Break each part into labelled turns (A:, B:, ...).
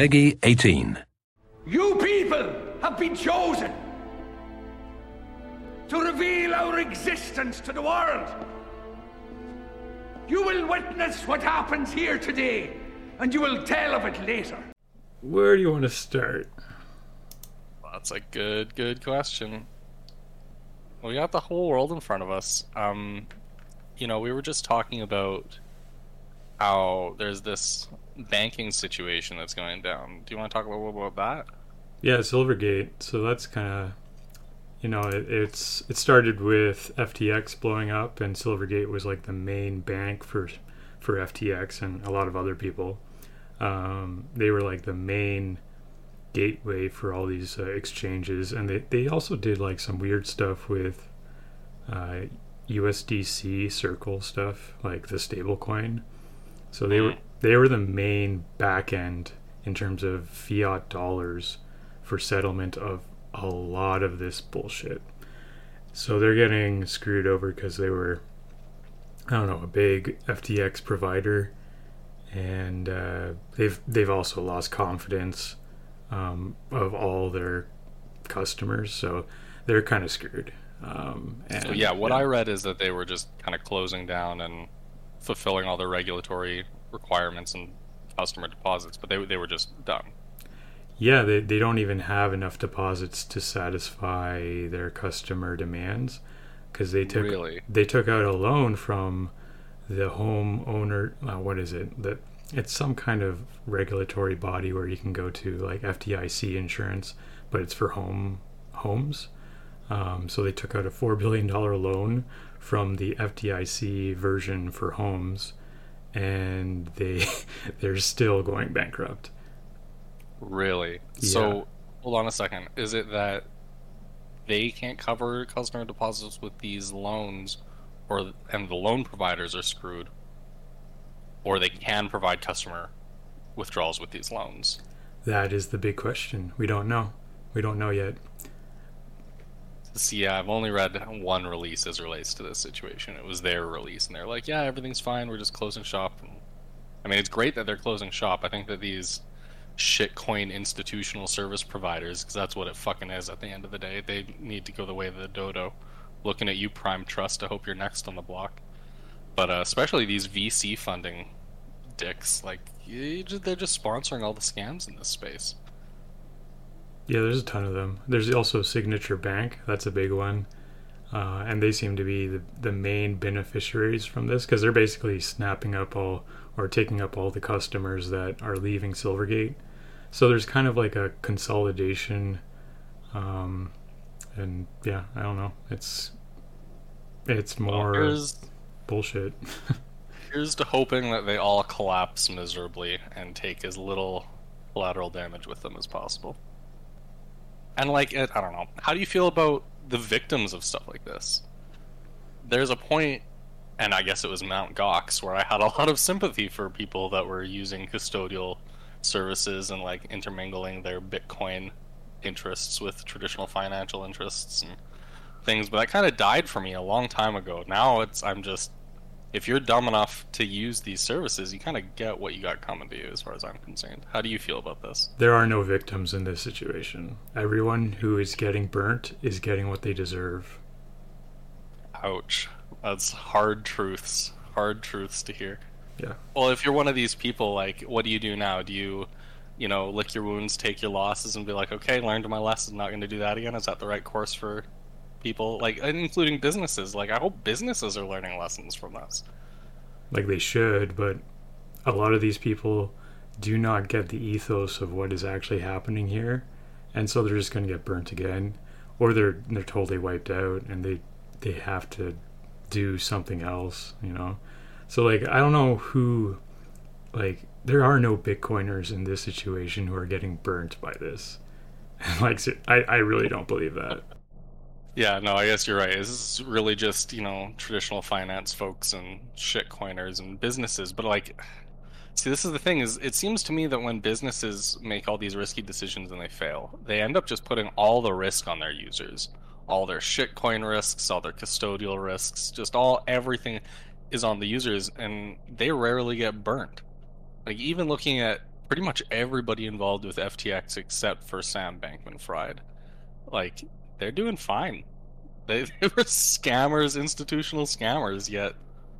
A: Peggy 18.
B: You people have been chosen to reveal our existence to the world. You will witness what happens here today, and you will tell of it later.
C: Where do you want to start?
D: That's a good, good question. We got the whole world in front of us. Um, you know, we were just talking about how there's this banking situation that's going down. Do you want to talk a little bit about that?
C: Yeah, Silvergate. So that's kind of, you know, it, it's it started with FTX blowing up, and Silvergate was like the main bank for for FTX and a lot of other people. Um, they were like the main gateway for all these uh, exchanges, and they they also did like some weird stuff with uh, USDC Circle stuff, like the stablecoin. So they were they were the main back end in terms of fiat dollars for settlement of a lot of this bullshit. So they're getting screwed over because they were, I don't know, a big FTX provider, and uh, they've they've also lost confidence um, of all their customers, so they're kind of screwed. Um,
D: and, so yeah, what yeah. I read is that they were just kind of closing down and fulfilling all their regulatory requirements and customer deposits, but they they were just done.
C: Yeah, they they don't even have enough deposits to satisfy their customer demands because they took
D: really?
C: they took out a loan from the homeowner. Uh, what is it? That it's some kind of regulatory body where you can go to like FDIC insurance, but it's for home homes. Um, so they took out a four billion dollar loan from the FDIC version for homes and they they're still going bankrupt.
D: Really? Yeah. So hold on a second. Is it that they can't cover customer deposits with these loans or and the loan providers are screwed or they can provide customer withdrawals with these loans?
C: That is the big question. We don't know. We don't know yet.
D: See, I've only read one release as relates to this situation. It was their release, and they're like, "Yeah, everything's fine. We're just closing shop." And, I mean, it's great that they're closing shop. I think that these shitcoin institutional service providers, because that's what it fucking is at the end of the day, they need to go the way of the dodo. Looking at you, Prime Trust. I hope you're next on the block. But uh, especially these VC funding dicks, like they're just sponsoring all the scams in this space.
C: Yeah, there's a ton of them. There's also Signature Bank. That's a big one. Uh, and they seem to be the, the main beneficiaries from this because they're basically snapping up all or taking up all the customers that are leaving Silvergate. So there's kind of like a consolidation. Um, and yeah, I don't know. It's it's more well, bullshit.
D: here's to hoping that they all collapse miserably and take as little collateral damage with them as possible. And like, it, I don't know. How do you feel about the victims of stuff like this? There's a point, and I guess it was Mount Gox, where I had a lot of sympathy for people that were using custodial services and like intermingling their Bitcoin interests with traditional financial interests and things. But that kind of died for me a long time ago. Now it's I'm just if you're dumb enough to use these services, you kind of get what you got coming to you, as far as I'm concerned. How do you feel about this?
C: There are no victims in this situation. Everyone who is getting burnt is getting what they deserve.
D: Ouch. That's hard truths. Hard truths to hear.
C: Yeah.
D: Well, if you're one of these people, like, what do you do now? Do you, you know, lick your wounds, take your losses, and be like, okay, learned my lesson, not going to do that again? Is that the right course for people, like including businesses. Like I hope businesses are learning lessons from this.
C: Like they should, but a lot of these people do not get the ethos of what is actually happening here, and so they're just going to get burnt again, or they're they're totally wiped out, and they they have to do something else, you know. So like I don't know who, like there are no Bitcoiners in this situation who are getting burnt by this. like I I really don't believe that.
D: Yeah, no, I guess you're right. This is really just, you know, traditional finance folks and shitcoiners and businesses. But like, see, this is the thing is it seems to me that when businesses make all these risky decisions and they fail, they end up just putting all the risk on their users. All their shitcoin risks, all their custodial risks, just all everything is on the users and they rarely get burnt. Like even looking at pretty much everybody involved with FTX except for Sam Bankman Fried. Like, they're doing fine. They, they were scammers, institutional scammers, yet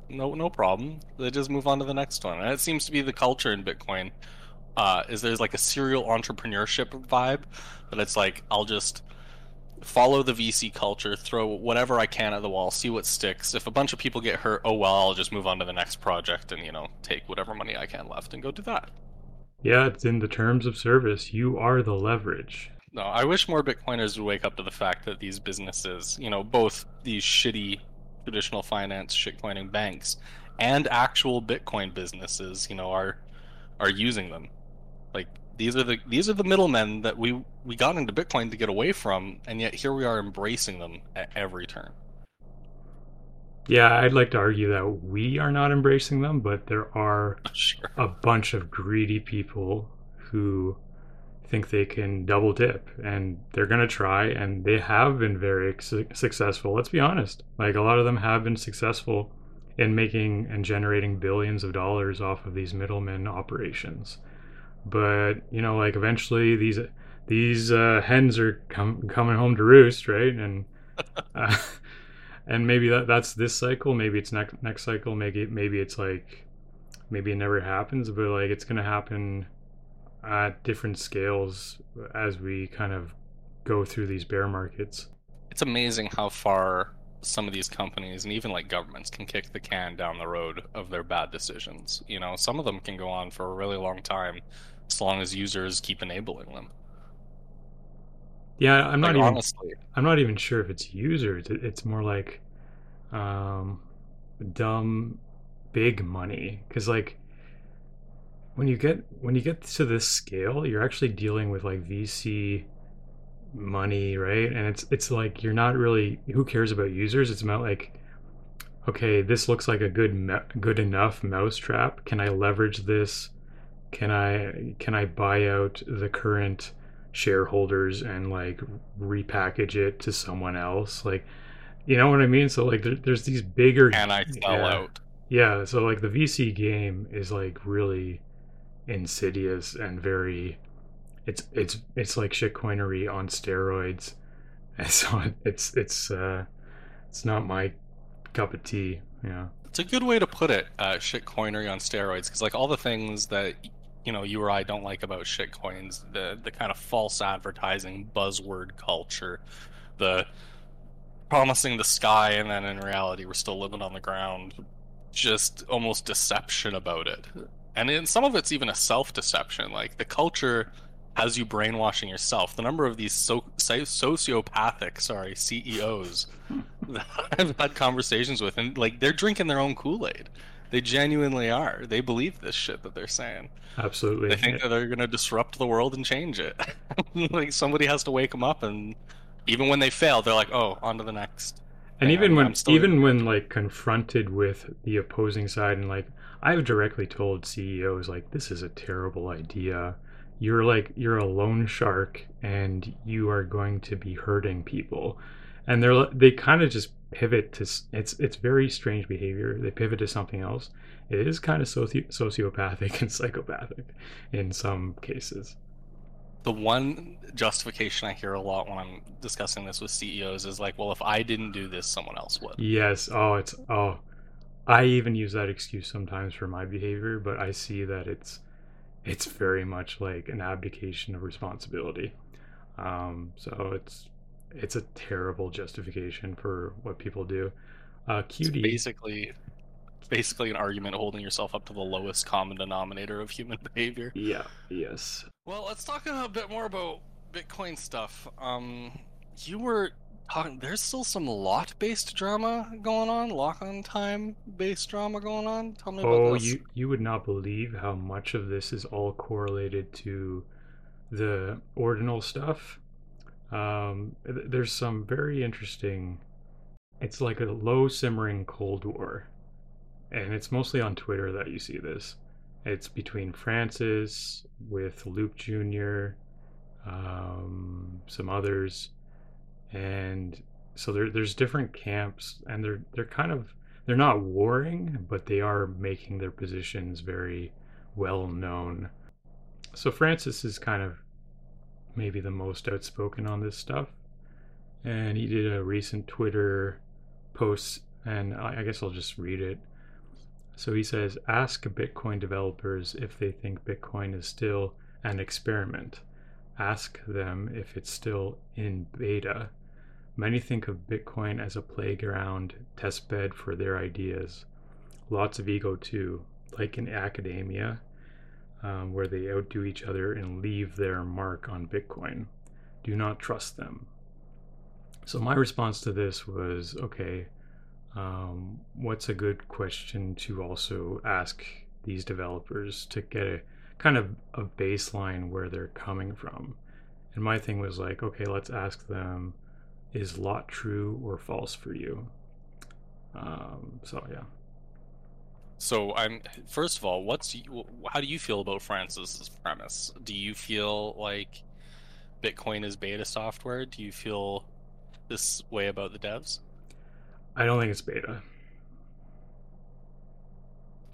D: no no problem. They just move on to the next one. And it seems to be the culture in Bitcoin. Uh, is there's like a serial entrepreneurship vibe, but it's like I'll just follow the VC culture, throw whatever I can at the wall, see what sticks. If a bunch of people get hurt, oh well, I'll just move on to the next project and you know take whatever money I can left and go do that.
C: Yeah, it's in the terms of service. You are the leverage.
D: No, I wish more Bitcoiners would wake up to the fact that these businesses, you know, both these shitty traditional finance shitcoining banks and actual Bitcoin businesses, you know, are are using them. Like these are the these are the middlemen that we we got into Bitcoin to get away from, and yet here we are embracing them at every turn.
C: Yeah, I'd like to argue that we are not embracing them, but there are
D: Sure.
C: a bunch of greedy people who think they can double dip and they're going to try and they have been very su- successful. Let's be honest. Like a lot of them have been successful in making and generating billions of dollars off of these middlemen operations. But, you know, like eventually these these uh, hens are com- coming home to roost, right? And uh, and maybe that that's this cycle, maybe it's next next cycle, maybe maybe it's like maybe it never happens, but like it's gonna happen at different scales as we kind of go through these bear markets.
D: It's amazing how far some of these companies and even like governments can kick the can down the road of their bad decisions. You know, some of them can go on for a really long time as long as users keep enabling them.
C: Yeah, I'm
D: Like
C: not even
D: honestly,
C: I'm not even sure if it's users. It's more like um, dumb big money because like when you get when you get to this scale, you're actually dealing with like VC money, right? And it's it's like you're not really who cares about users? It's about like okay, this looks like a good good enough mousetrap. Can I leverage this? Can I can I buy out the current shareholders and like repackage it to someone else? Like, you know what I mean? So like, there, there's these bigger
D: can I sell
C: yeah.
D: out?
C: yeah, so like the VC game is like really insidious and very it's it's it's like shitcoinery on steroids. And so it's it's uh it's not my cup of tea, yeah.
D: It's a good way to put it, uh, shitcoinery on steroids, because like all the things that you know you or I don't like about shitcoins, the the kind of false advertising buzzword culture, the promising the sky and then in reality we're still living on the ground, just almost deception about it, and in some of it's even a self deception. Like the culture has you brainwashing yourself. The number of these so, so- sociopathic, sorry, CEOs that I've had conversations with, and like they're drinking their own Kool Aid. They genuinely are. They believe this shit that they're saying.
C: Absolutely.
D: They think that they're gonna disrupt the world and change it. like somebody has to wake them up, and even when they fail, they're like, "Oh, on to the next."
C: and even
D: I'm-
C: when
D: I'm
C: even when like confronted with the opposing side and like I've directly told CEOs like this is a terrible idea. You're like you're a loan shark and you are going to be hurting people. And they're they kind of just pivot to it's it's very strange behavior. They pivot to something else. It is kind of soci- sociopathic and psychopathic in some cases.
D: the one justification I hear a lot when I'm discussing this with CEOs is like, "Well, if I didn't do this, someone else would."
C: Yes. Oh, it's oh. I even use that excuse sometimes for my behavior, but I see that it's it's very much like an abdication of responsibility. Um, so it's it's a terrible justification for what people do. Uh,
D: It's
C: QD.
D: basically, basically an argument holding yourself up to the lowest common denominator of human behavior.
C: Yeah. Yes.
D: Well, let's talk a bit more about Bitcoin stuff. Um, you were talking. There's still some lot-based drama going on, lock-on time-based drama going on. Tell me about
C: Oh,
D: this.
C: you you would not believe how much of this is all correlated to the ordinal stuff. Um, there's some very interesting. It's like a low simmering cold war, and it's mostly on Twitter that you see this. It's between Francis with Luke Jr., um, some others, and so there, there's different camps, and they're they're kind of they're not warring, but they are making their positions very well known. so Francis is kind of maybe the most outspoken on this stuff, and he did a recent Twitter post, and I, I guess I'll just read it. So he says, "Ask Bitcoin developers if they think Bitcoin is still an experiment. Ask them if it's still in beta." Many think of Bitcoin as a playground, testbed for their ideas. Lots of ego too, like in academia, um, where they outdo each other and leave their mark on Bitcoin. Do not trust them. So, my response to this was okay, um, what's a good question to also ask these developers to get a kind of a baseline where they're coming from? And my thing was like, okay, let's ask them is lot true or false for you? Um, so, yeah.
D: So I'm first of all, what's how do you feel about Francis's premise? Do you feel like Bitcoin is beta software? Do you feel this way about the devs?
C: I don't think it's beta.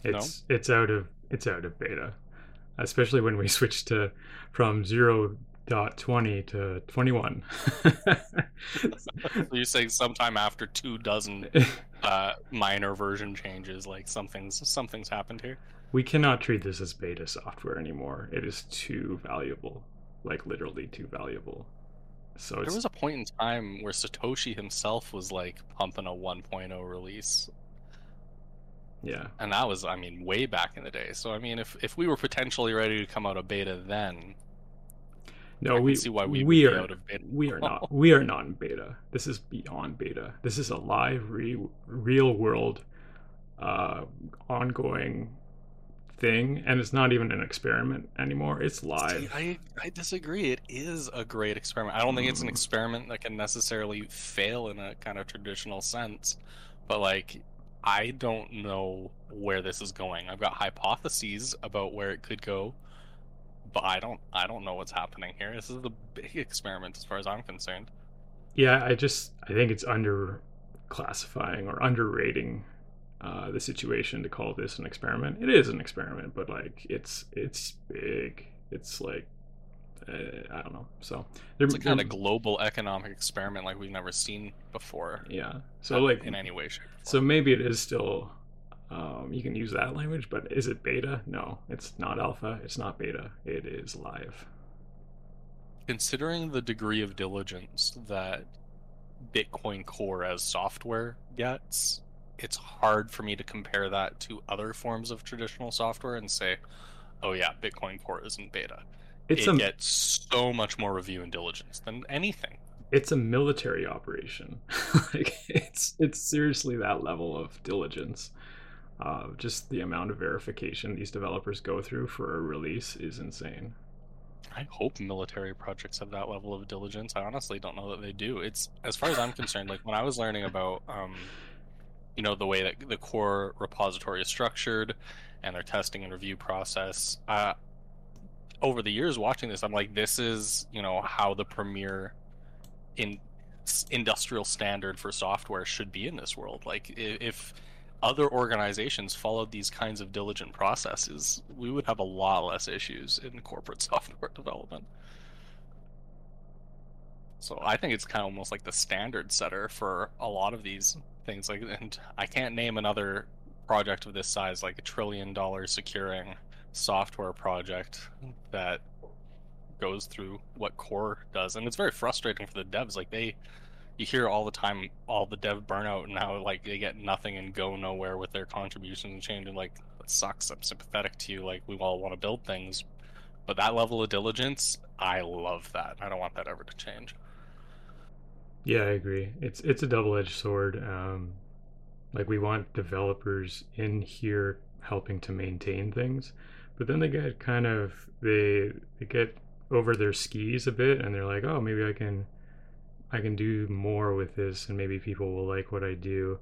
C: It's no? it's out of it's out of beta, especially when we switch to from zero dot twenty to twenty one.
D: so you're saying sometime after two dozen uh, minor version changes, like something's something's happened here.
C: We cannot treat this as beta software anymore. It is too valuable, like literally too valuable. So
D: there was a point in time where Satoshi himself was like pumping a 1.0 release.
C: Yeah.
D: And that was, I mean, way back in the day. So I mean, if if we were potentially ready to come out of beta then,
C: no, we see why we, we are we are not we are not in beta. This is beyond beta. This is a live, re, real world, uh, ongoing thing, and it's not even an experiment anymore. It's live.
D: See, I I disagree. It is a great experiment. I don't think it's an mm. experiment that can necessarily fail in a kind of traditional sense, but like I don't know where this is going. I've got hypotheses about where it could go but I don't I don't know what's happening here. This is the big experiment as far as I'm concerned.
C: Yeah, I just I think it's under classifying or underrating uh, the situation to call this an experiment. It is an experiment, but like it's it's big. It's like uh, I don't know. So
D: it's a kind of global economic experiment like we've never seen before.
C: Yeah. So like
D: in any way, shape.
C: So maybe it is still um, you can use that language, but is it beta? No, it's not alpha. It's not beta. It is live.
D: Considering the degree of diligence that Bitcoin Core as software gets, it's hard for me to compare that to other forms of traditional software and say, oh yeah, Bitcoin Core isn't beta. It's it a, gets so much more review and diligence than anything.
C: It's a military operation. like it's it's seriously that level of diligence. Uh, just the amount of verification these developers go through for a release is insane.
D: I hope military projects have that level of diligence. I honestly don't know that they do. It's as far as I'm concerned. Like when I was learning about, um, you know, the way that the core repository is structured and their testing and review process. Uh, over the years watching this, I'm like, this is you know how the premier in industrial standard for software should be in this world. Like if other organizations followed these kinds of diligent processes, we would have a lot less issues in corporate software development. So I think it's kind of almost like the standard setter for a lot of these things. Like, and I can't name another project of this size, like a trillion dollar securing software project that goes through what core does and it's very frustrating for the devs like they you hear all the time all the dev burnout and how like they get nothing and go nowhere with their contributions and change and like it sucks i'm sympathetic to you like we all want to build things. But that level of diligence i love that. I don't want that ever to change.
C: Yeah i agree. It's it's a double-edged sword um like we want developers in here helping to maintain things but then they get kind of they they get over their skis a bit and they're like oh maybe i can I can do more with this and maybe people will like what I do.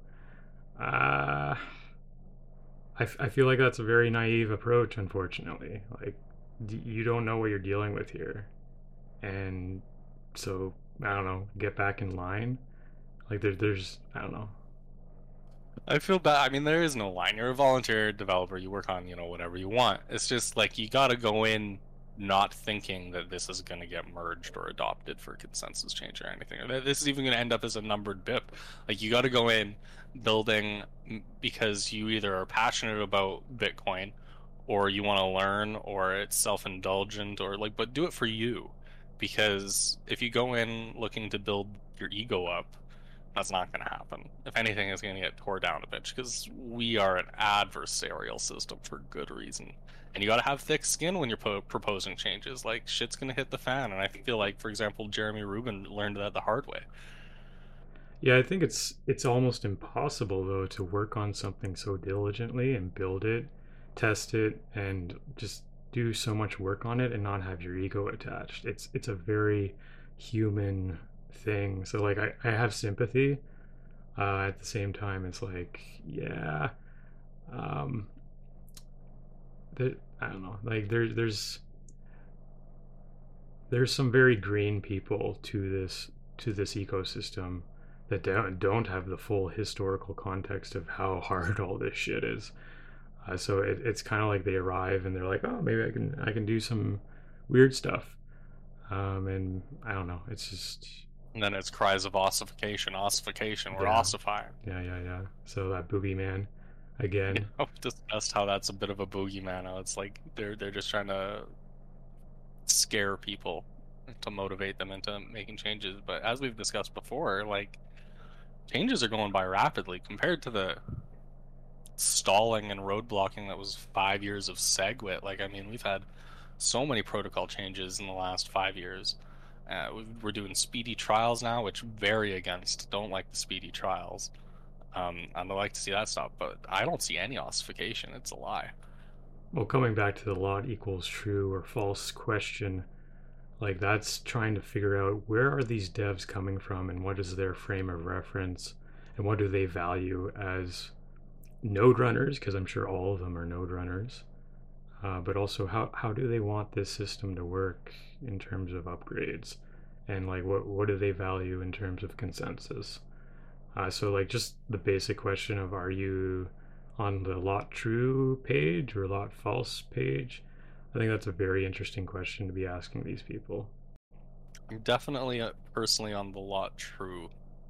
C: Uh, I, f- I feel like that's a very naive approach, unfortunately. Like, d- you don't know what you're dealing with here. And so, I don't know, get back in line. Like, there, there's, I don't know.
D: I feel bad. I mean, there is no line. You're a volunteer developer. You work on, you know, whatever you want. It's just like you got to go in not thinking that this is going to get merged or adopted for consensus change or anything. Or that this is even going to end up as a numbered BIP. Like you got to go in building because you either are passionate about Bitcoin or you want to learn or it's self-indulgent or like but do it for you because if you go in looking to build your ego up that's not going to happen. If anything, it's going to get tore down a bit because we are an adversarial system for good reason. And you got to have thick skin when you're po- proposing changes. Like, shit's going to hit the fan. And I feel like, for example, Jeremy Rubin learned that the hard way.
C: Yeah, I think it's it's almost impossible though to work on something so diligently and build it, test it, and just do so much work on it and not have your ego attached. It's it's a very human thing. So like I, I have sympathy. Uh, at the same time, it's like yeah, um, that I don't know. Like there's there's there's some very green people to this to this ecosystem that don't don't have the full historical context of how hard all this shit is. Uh, so it, it's kind of like they arrive and they're like, oh, maybe I can I can do some weird stuff. Um, and I don't know. It's just
D: and then it's cries of ossification, ossification, we're
C: Yeah.
D: ossifying.
C: yeah, yeah, yeah. So that boogeyman again.
D: I've discussed how that's a bit of a boogeyman. How it's like they're they're just trying to scare people to motivate them into making changes. But as we've discussed before, like changes are going by rapidly compared to the stalling and roadblocking that was five years of SegWit. Like I mean, we've had so many protocol changes in the last five years. Uh, we're doing speedy trials now, which very against. Don't like the speedy trials. Um, I'd like to see that stop, but I don't see any ossification. It's a lie.
C: Well, coming back to the lot equals true or false question, like that's trying to figure out where are these devs coming from and what is their frame of reference and what do they value as node runners, because I'm sure all of them are node runners. Uh, but also, how, how do they want this system to work in terms of upgrades? And like, what, what do they value in terms of consensus? Uh, so, like, just the basic question of are you on the lot true page or lot false page? I think that's a very interesting question to be asking these people.
D: I'm definitely uh, personally on the lot true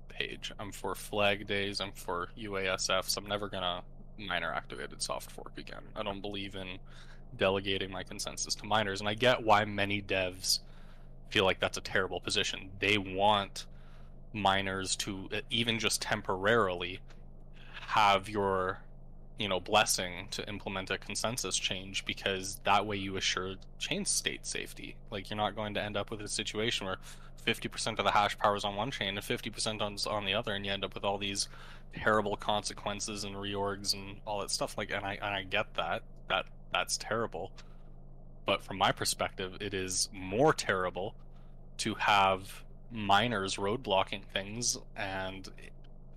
D: page. I'm for flag days. I'm for UASFs. I'm never gonna minor activated soft fork again. I don't believe in delegating my consensus to miners, and I get why many devs feel like that's a terrible position. They want miners to uh, even just temporarily have your you know blessing to implement a consensus change because that way you assure chain state safety like you're not going to end up with a situation where 50% of the hash power is on one chain and 50% on, on the other and you end up with all these terrible consequences and reorgs and all that stuff like and I, and I get that that that's terrible but from my perspective it is more terrible to have miners roadblocking things and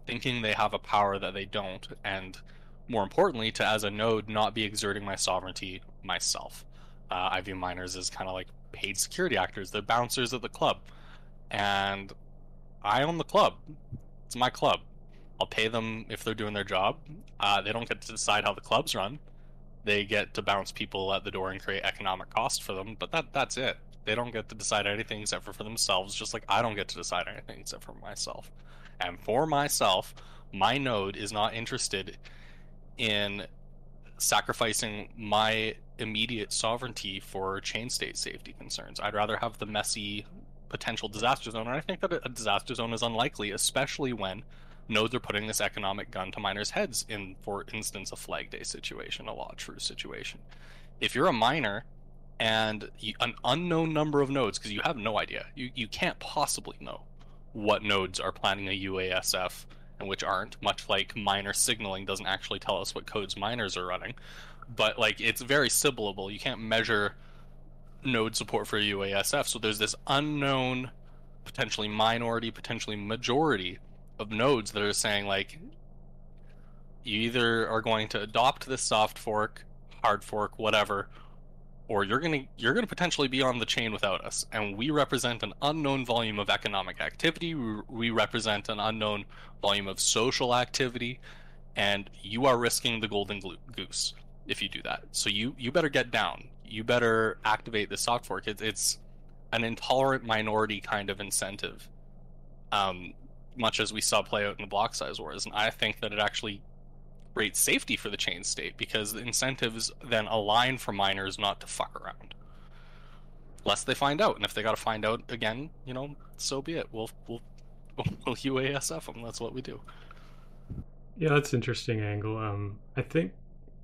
D: thinking they have a power that they don't and more importantly, to as a node not be exerting my sovereignty myself. Uh, I view miners as kind of like paid security actors. They're bouncers at the club, and I own the club. It's my club. I'll pay them if they're doing their job. Uh, they don't get to decide how the club's run. They get to bounce people at the door and create economic cost for them, but that that's it. They don't get to decide anything except for for themselves, just like I don't get to decide anything except for myself. And for myself, my node is not interested in sacrificing my immediate sovereignty for chain state safety concerns. I'd rather have the messy potential disaster zone, and I think that a disaster zone is unlikely, especially when nodes are putting this economic gun to miners' heads in, for instance, a flag day situation, a lot true situation. If you're a miner and you, an unknown number of nodes, because you have no idea, you, you can't possibly know what nodes are planning a UASF and which aren't, much like miner signaling doesn't actually tell us what codes miners are running. But like it's very Sybilable. You can't measure node support for UASF. So there's this unknown, potentially minority, potentially majority of nodes that are saying like you either are going to adopt this soft fork, hard fork, whatever, or you're gonna you're gonna potentially be on the chain without us. And we represent an unknown volume of economic activity. We, we represent an unknown volume of social activity, and you are risking the golden goose if you do that. So you you better get down. you better activate the soft fork. It, it's an intolerant minority kind of incentive, um, much as we saw play out in the block size wars. And I think that it actually creates safety for the chain state because the incentives then align for miners not to fuck around. Lest they find out, and if they got to find out again, you know, so be it. We'll we'll we'll UASF them. That's what we do.
C: Yeah, that's interesting angle. Um, I think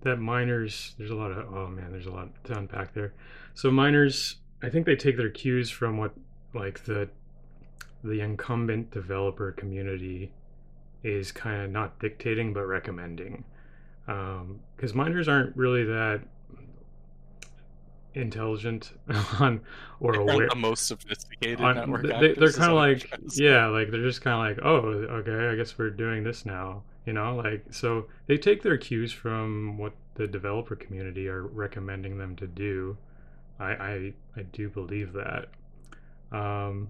C: that miners, there's a lot of, oh man, there's a lot to unpack there. So miners, I think they take their cues from what like the the incumbent developer community is kind of not dictating but recommending, because um, miners aren't really that intelligent on or aware
D: the most sophisticated on, network
C: they, are kind of like yeah like they're just kind of like oh okay i guess we're doing this now you know like so they take their cues from what the developer community are recommending them to do. I i, I do believe that. Um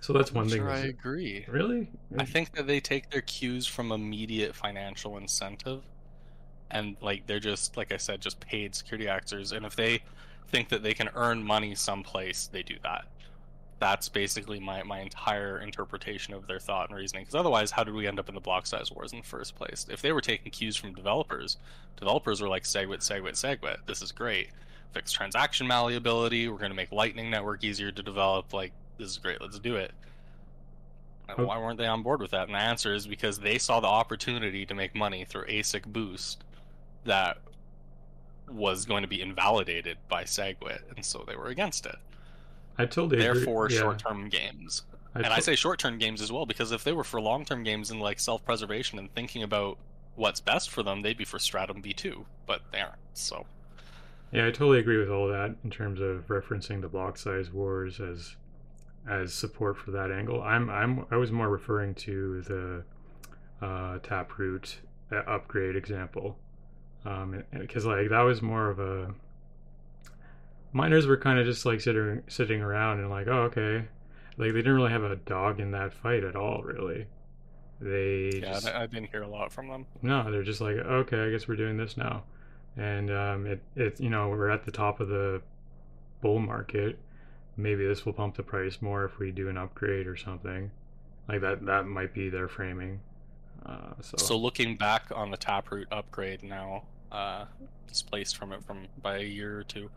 C: so that's
D: I'm
C: one
D: sure
C: thing
D: i agree
C: really
D: i think that they take their cues from immediate financial incentive and like they're just like i said just paid security actors and if they think that they can earn money someplace they do that that's basically my, my entire interpretation of their thought and reasoning. Because otherwise, how did we end up in the block size wars in the first place? If they were taking cues from developers, developers were like SegWit, SegWit, SegWit. This is great. Fixed transaction malleability. We're going to make Lightning Network easier to develop. Like this is great. Let's do it. Oh. Why weren't they on board with that? And the answer is because they saw the opportunity to make money through ASIC boost that was going to be invalidated by SegWit, and so they were against it.
C: I totally
D: Therefore,
C: agree. Yeah.
D: short-term games.
C: I
D: and
C: to-
D: I say short-term games as well because if they were for long-term games and like self-preservation and thinking about what's best for them, they'd be for Stratum V2, but they aren't. So
C: Yeah, I totally agree with all that in terms of referencing the block size wars as as support for that angle. I'm I'm I was more referring to the uh, Taproot uh, upgrade example. Because like that was more of a miners were kind of just like sitting sitting around and like oh okay. Like they didn't really have a dog in that fight at all really. They
D: yeah,
C: just,
D: I didn't hear a lot from them.
C: no they're just like okay i guess we're doing this now. And um, it, it you know we're at the top of the bull market maybe this will pump the price more if we do an upgrade or something like that that might be their framing uh, so
D: So looking back on the Taproot upgrade now, uh, displaced from it from by a year or two,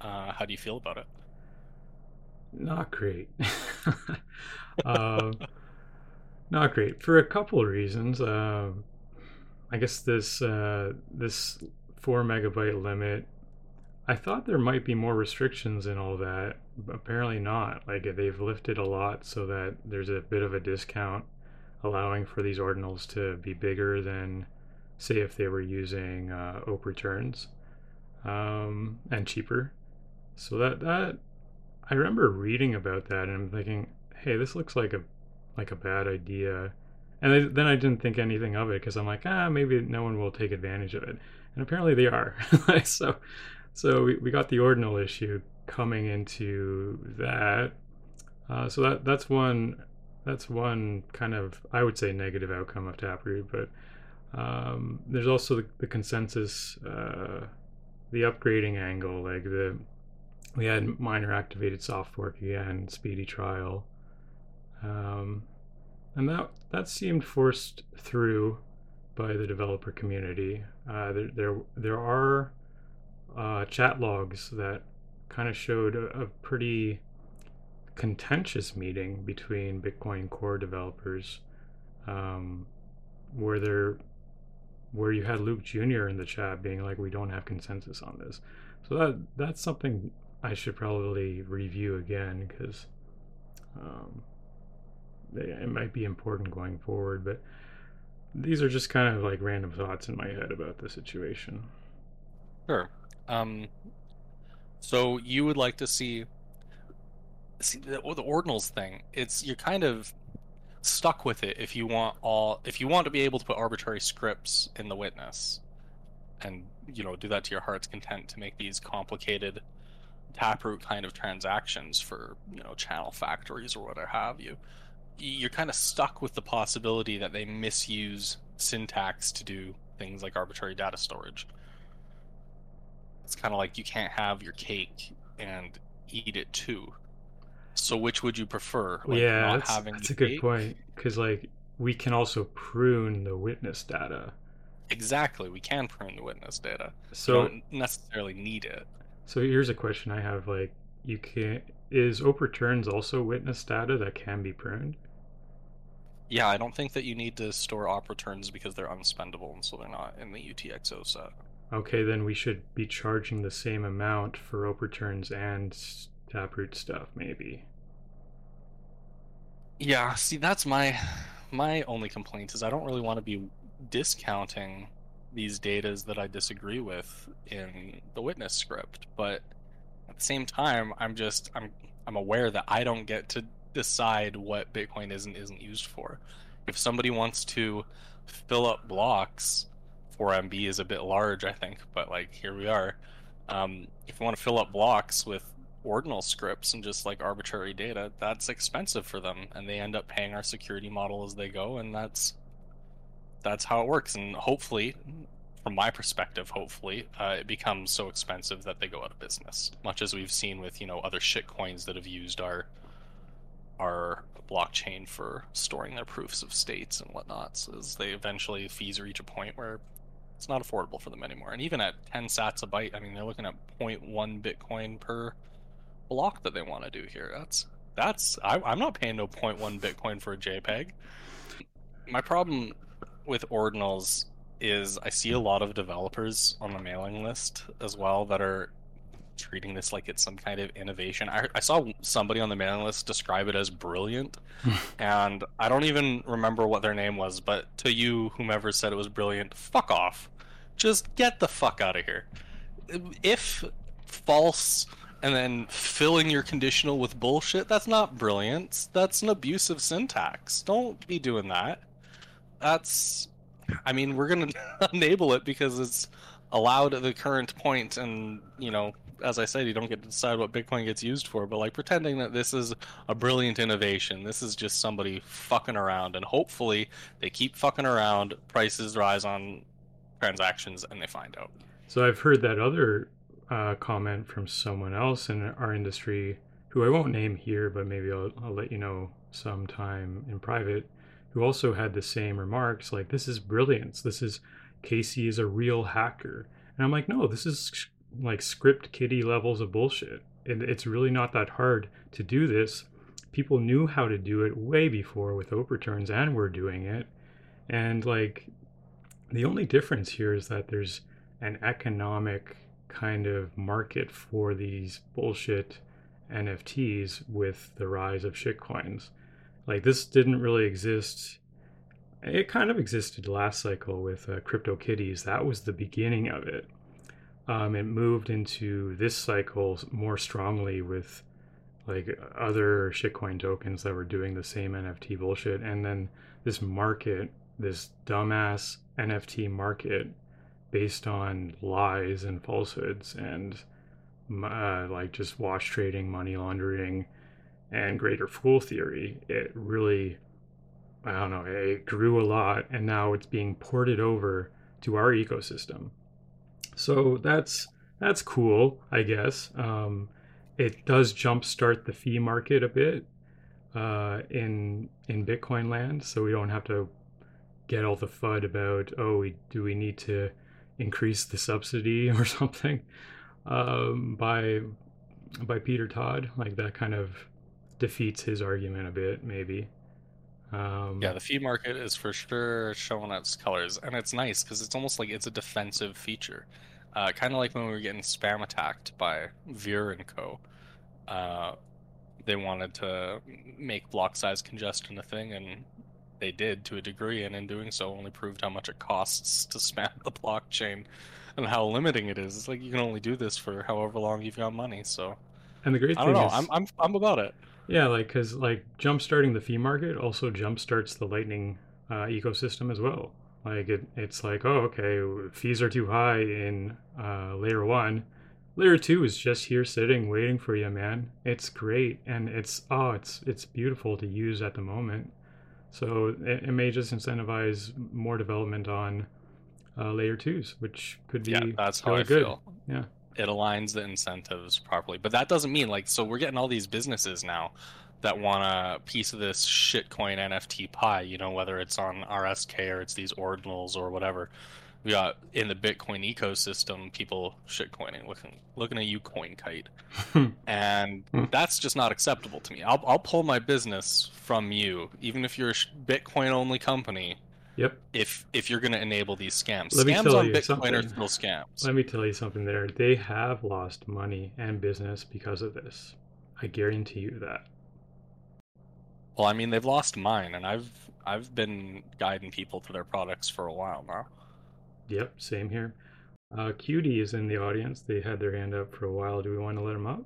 D: uh, how do you feel about it?
C: not great. um, not great for a couple of reasons. Um, I guess this uh, this four megabyte limit. I thought there might be more restrictions and all that, apparently not. Like they've lifted a lot so that there's a bit of a discount, allowing for these ordinals to be bigger than, say, if they were using uh, OP returns, um, and cheaper. So that that I remember reading about that and I'm thinking, hey, this looks like a like a bad idea. And I, then I didn't think anything of it because I'm like, ah, maybe no one will take advantage of it. And apparently they are. so so we, we got the ordinal issue coming into that. Uh, so that that's one that's one kind of I would say negative outcome of Taproot, but um, there's also the, the consensus, uh, the upgrading angle, like the we had minor activated soft fork again, speedy trial, um, and that that seemed forced through by the developer community. Uh, there, there there are uh, chat logs that kind of showed a, a pretty contentious meeting between Bitcoin Core developers, um, where there where you had Luke Jr. in the chat being like, "We don't have consensus on this." So that that's something I should probably review again because um, it might be important going forward. But these are just kind of like random thoughts in my head about the situation.
D: Sure. Um, so you would like to see see the, the ordinals thing. It's you're kind of stuck with it if you want all if you want to be able to put arbitrary scripts in the witness and you know do that to your heart's content to make these complicated taproot kind of transactions for you know channel factories or whatever have you you're kind of stuck with the possibility that they misuse syntax to do things like arbitrary data storage It's kind of like you can't have your cake and eat it too. So which would you prefer? Like
C: yeah,
D: not
C: that's,
D: having
C: that's a good
D: cake?
C: point because like we can also prune the witness data.
D: Exactly, we can prune the witness data.
C: So
D: we don't necessarily need it.
C: so here's a question I have: like, you can is op returns also witness data that can be pruned?
D: Yeah, I don't think that you need to store op returns because they're unspendable and so they're not in the UTXO set.
C: Okay, then we should be charging the same amount for OP returns and taproot stuff, maybe.
D: Yeah, see that's my my only complaint is I don't really want to be discounting these datas that I disagree with in the witness script, but at the same time I'm just I'm I'm aware that I don't get to decide what Bitcoin is and isn't used for. If somebody wants to fill up blocks, 4MB is a bit large, I think, but like here we are. Um, if you want to fill up blocks with ordinal scripts and just like arbitrary data, that's expensive for them, and they end up paying our security model as they go, and that's that's how it works. And hopefully, from my perspective, hopefully, uh, it becomes so expensive that they go out of business. Much as we've seen with you know other shit coins that have used our our blockchain for storing their proofs of states and whatnot, so as they eventually fees reach a point where it's not affordable for them anymore. And even at 10 sats a byte, I mean, they're looking at 0.1 Bitcoin per block that they want to do here. That's that's I, I'm not paying no 0.1 Bitcoin for a JPEG. My problem with ordinals is I see a lot of developers on the mailing list as well that are treating this like it's some kind of innovation. I, I saw somebody on the mailing list describe it as brilliant, and I don't even remember what their name was. But to you, whomever said it was brilliant, fuck off. Just get the fuck out of here. If false and then filling your conditional with bullshit, that's not brilliant. That's an abuse of syntax. Don't be doing that. That's I mean, we're going to enable it because it's allowed at the current point and, you know, as I said, you don't get to decide what Bitcoin gets used for, but like pretending that this is a brilliant innovation, this is just somebody fucking around and hopefully they keep fucking around, prices rise on transactions and they find out.
C: So I've heard that other uh, comment from someone else in our industry, who I won't name here, but maybe I'll, I'll let you know sometime in private, who also had the same remarks like, this is brilliance. This is Casey is a real hacker. And I'm like, no, this is like script kiddie levels of bullshit. And it's really not that hard to do this. People knew how to do it way before with OP returns and were doing it. And like the only difference here is that there's an economic kind of market for these bullshit NFTs with the rise of shitcoins. Like this didn't really exist. It kind of existed last cycle with uh, CryptoKitties. That was the beginning of it. Um, it moved into this cycle more strongly with like other shitcoin tokens that were doing the same NFT bullshit, and then this market, this dumbass NFT market, based on lies and falsehoods and uh, like just wash trading, money laundering, and greater fool theory. It really, I don't know, it grew a lot, and now it's being ported over to our ecosystem. So that's that's cool, I guess. Um, it does jumpstart the fee market a bit uh, in in Bitcoin land, so we don't have to get all the fud about oh, we, do we need to increase the subsidy or something um, by by Peter Todd. Like that kind of defeats his argument a bit, maybe. Um,
D: Yeah, the fee market is for sure showing its colors, and it's nice because it's almost like it's a defensive feature, uh, kind of like when we were getting spam attacked by Ver and Co. Uh, they wanted to make block size congestion a thing, and they did to a degree, and in doing so, only proved how much it costs to spam the blockchain and how limiting it is. It's like you can only do this for however long you've got money. So
C: and the great
D: I
C: thing
D: don't know.
C: is,
D: I'm I'm I'm about it.
C: Yeah, like because like jump starting the fee market also jump starts the Lightning uh, ecosystem as well. Like it, it's like oh okay, fees are too high in uh, layer one. Layer two is just here sitting waiting for you, man. It's great and it's oh it's it's beautiful to use at the moment. So it, it may just incentivize more development on uh, layer twos, which could be
D: Yeah, that's how I
C: good.
D: feel.
C: Yeah.
D: It aligns the incentives properly. But that doesn't mean like so we're getting all these businesses now that want a piece of this shitcoin NFT pie. You know, whether it's on RSK or it's these ordinals or whatever. We got in the Bitcoin ecosystem people shitcoining, looking looking at you, Coinkite, and that's just not acceptable to me. I'll I'll pull my business from you, even if you're a Bitcoin only company
C: Yep.
D: if if you're going to enable these scams.
C: Let me
D: scams
C: tell
D: on
C: you
D: Bitcoin are
C: something.
D: still scams.
C: Let me tell you something there. They have lost money and business because of this. I guarantee you that.
D: Well, I mean, they've lost mine, and I've I've been guiding people to their products for a while now.
C: Yep, same here. Uh, Cutie is in the audience. They had their hand up for a while. Do we want to let them up?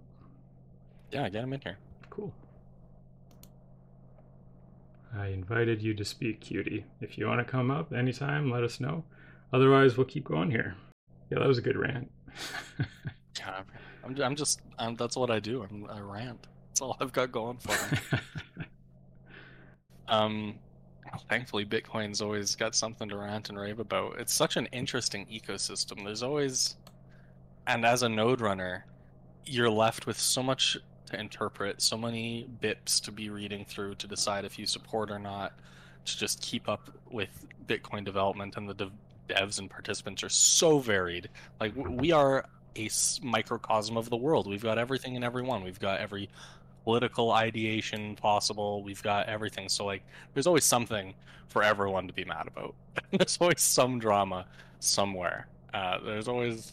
D: Yeah, get them in here.
C: Cool. I invited you to speak, Cutie. If you want to come up anytime, let us know. Otherwise, we'll keep going here. Yeah, that was a good rant.
D: Yeah, I'm I'm just I'm, that's what I do. I'm, I rant. That's all I've got going for me. um, thankfully, Bitcoin's always got something to rant and rave about. It's such an interesting ecosystem. There's always, and as a node runner, you're left with so much to interpret, so many bips to be reading through to decide if you support or not, to just keep up with Bitcoin development and the dev- devs and participants are so varied. Like we are a microcosm of the world. We've got everything and everyone. We've got every political ideation possible. We've got everything. So like, there's always something for everyone to be mad about. there's always some drama somewhere. Uh, there's always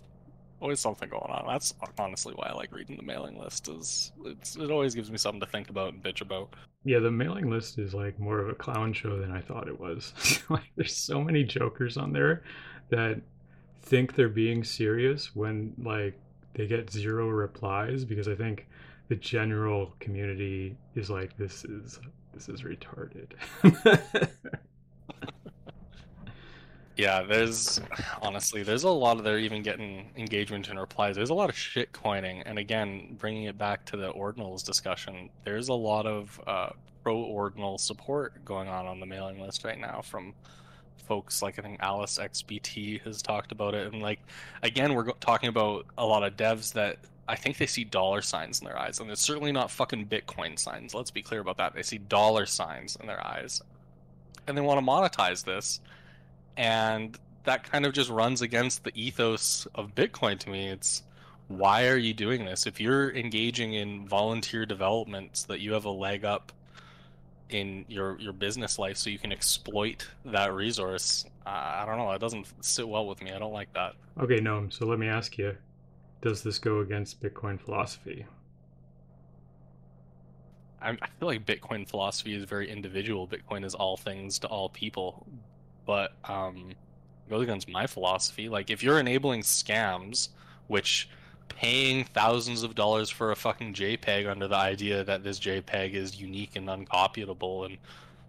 D: always something going on. That's honestly why I like reading the mailing list. Is it always gives me something to think about and bitch about.
C: yeah, the mailing list is like more of a clown show than I thought it was. like, there's so many jokers on there that think they're being serious when like they get zero replies because I think the general community is like this is this is retarded.
D: Yeah, there's honestly there's a lot of they're even getting engagement and replies. There's a lot of shit coining, and again, bringing it back to the ordinals discussion, there's a lot of uh, pro ordinal support going on on the mailing list right now from folks like I think Alice XBT has talked about it, and like again, we're talking about a lot of devs that I think they see dollar signs in their eyes, and it's certainly not fucking Bitcoin signs. Let's be clear about that. They see dollar signs in their eyes, and they want to monetize this and that kind of just runs against the ethos of Bitcoin to me. It's why are you doing this? If you're engaging in volunteer development so that you have a leg up in your your business life so you can exploit that resource, uh, I don't know. It doesn't sit well with me. I don't like that.
C: okay, Gnome, so let me ask you, does this go against Bitcoin philosophy?
D: I, I feel like Bitcoin philosophy is very individual. Bitcoin is all things to all people, but um, goes against my philosophy. Like if you're enabling scams, which paying thousands of dollars for a fucking JPEG under the idea that this JPEG is unique and uncopyable and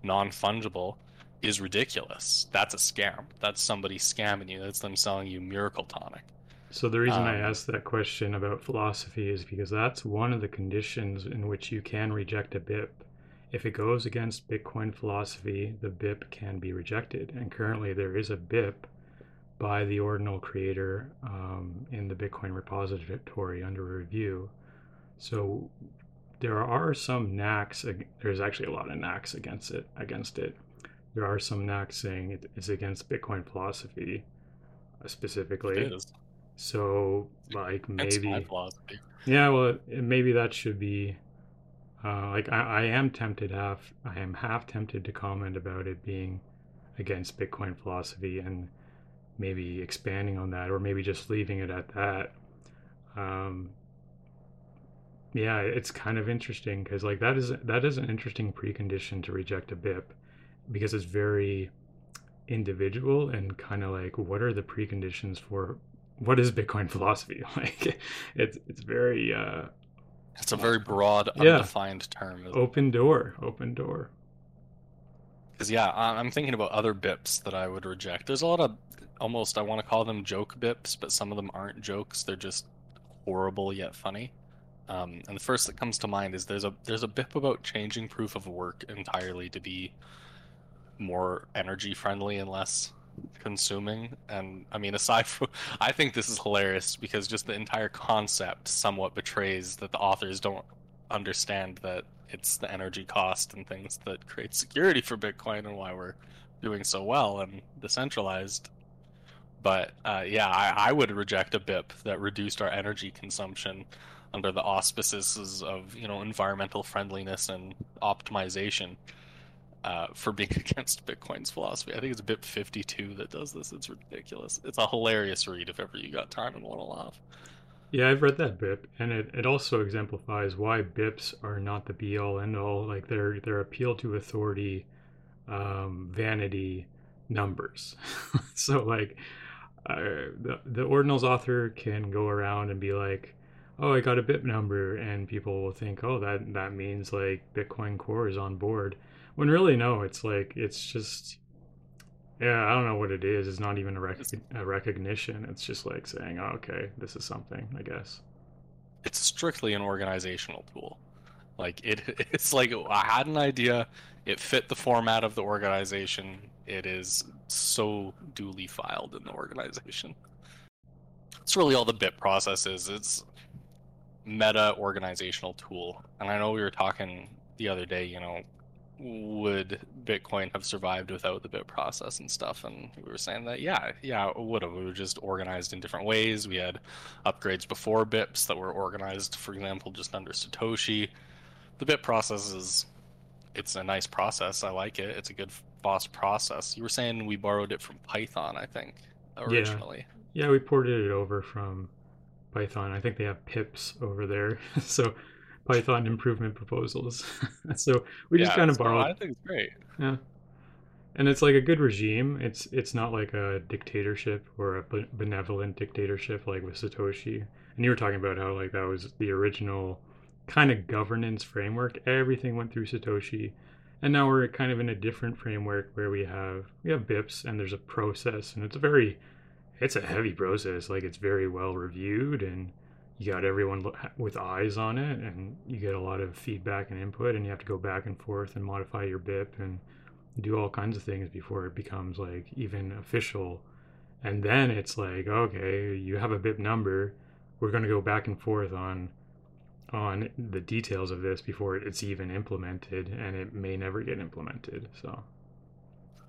D: non-fungible is ridiculous. That's a scam. That's somebody scamming you. That's them selling you Miracle Tonic.
C: So the reason I
D: Um,
C: asked that question about philosophy is because that's one of the conditions in which you can reject a BIP. If it goes against Bitcoin philosophy, the BIP can be rejected. And currently, there is a BIP by the ordinal creator um, in the Bitcoin repository under review. So there are some NACKs. There's actually a lot of NACKs against it. Against it, there are some NACKs saying it is against Bitcoin philosophy uh, specifically. So, like
D: That's my
C: maybe,
D: philosophy.
C: yeah, well, maybe that should be. Uh, like I, I am tempted half. I am half tempted to comment about it being against Bitcoin philosophy and maybe expanding on that, or maybe just leaving it at that. Um, yeah, it's kind of interesting because like that is that is an interesting precondition to reject a BIP because it's very individual and kind of like what are the preconditions for what is Bitcoin philosophy? Like it's it's very uh,
D: It's a very broad,
C: Yeah.
D: undefined term.
C: open door, open door.
D: Because yeah, I'm thinking about other bips that I would reject. There's a lot of almost I want to call them joke bips, but some of them aren't jokes. They're just horrible yet funny. Um, and the first that comes to mind is there's a there's a bip about changing proof of work entirely to be more energy friendly and less consuming. And I mean, aside from, I think this is hilarious because just the entire concept somewhat betrays that the authors don't understand that it's the energy cost and things that create security for Bitcoin and why we're doing so well and decentralized. But uh, yeah, I, I would reject a BIP that reduced our energy consumption under the auspices of you know environmental friendliness and optimization uh, for being against Bitcoin's philosophy. I think it's BIP 52 that does this. It's ridiculous. It's a hilarious read if ever you got time and want to laugh.
C: Yeah, I've read that BIP, and it, it also exemplifies why BIPs are not the be all end all. Like they're they're appeal to authority, um, vanity numbers. so like, uh, the the ordinals author can go around and be like, "Oh, I got a BIP number," and people will think, "Oh, that that means like Bitcoin Core is on board." When really, no, it's like it's just yeah, I don't know what it is. It's not even a, rec- a recognition. It's just like saying, oh, "Okay, this is something." I guess
D: it's strictly an organizational tool. Like it, it's like I had an idea. It fit the format of the organization. It is so duly filed in the organization. It's really all the BIP process is. It's meta organizational tool. And I know we were talking the other day. You know, would Bitcoin have survived without the BIP process and stuff? And we were saying that, yeah, yeah, it would have. We were just organized in different ways. We had upgrades before BIPs that were organized, for example, just under Satoshi. The BIP process is, it's a nice process. I like it. It's a good boss process. You were saying we borrowed it from Python, I think, originally.
C: Yeah, yeah we ported it over from Python. I think they have pips over there. so Python improvement proposals. so we just kind of borrowed.
D: I think it's great.
C: Yeah, and it's like a good regime. It's it's not like a dictatorship or a benevolent dictatorship like with Satoshi. And you were talking about how like that was the original kind of governance framework. Everything went through Satoshi, and now we're kind of in a different framework where we have we have BIPs and there's a process, and it's a very it's a heavy process. Like it's very well reviewed and you got everyone with eyes on it and you get a lot of feedback and input and you have to go back and forth and modify your bip and do all kinds of things before it becomes like even official. And then it's like okay you have a bip number. We're going to go back and forth on on the details of this before it's even implemented and it may never get implemented so.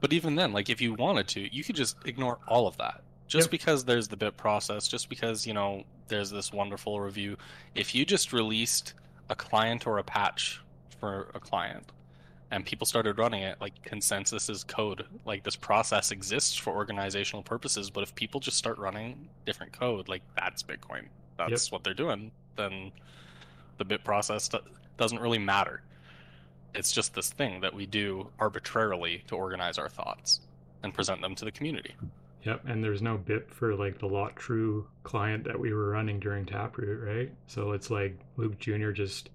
D: But even then like if you wanted to you could just ignore all of that just yep. because there's the BIP process, just because, you know, there's this wonderful review, if you just released a client or a patch for a client and people started running it, like consensus is code. Like this process exists for organizational purposes, but if people just start running different code, like that's Bitcoin. That's yep. what they're doing. Then the BIP process doesn't really matter. It's just this thing that we do arbitrarily to organize our thoughts and present them to the community.
C: Yep, and there's no BIP for like the lot true client that we were running during Taproot, right? So it's like Luke Jr. just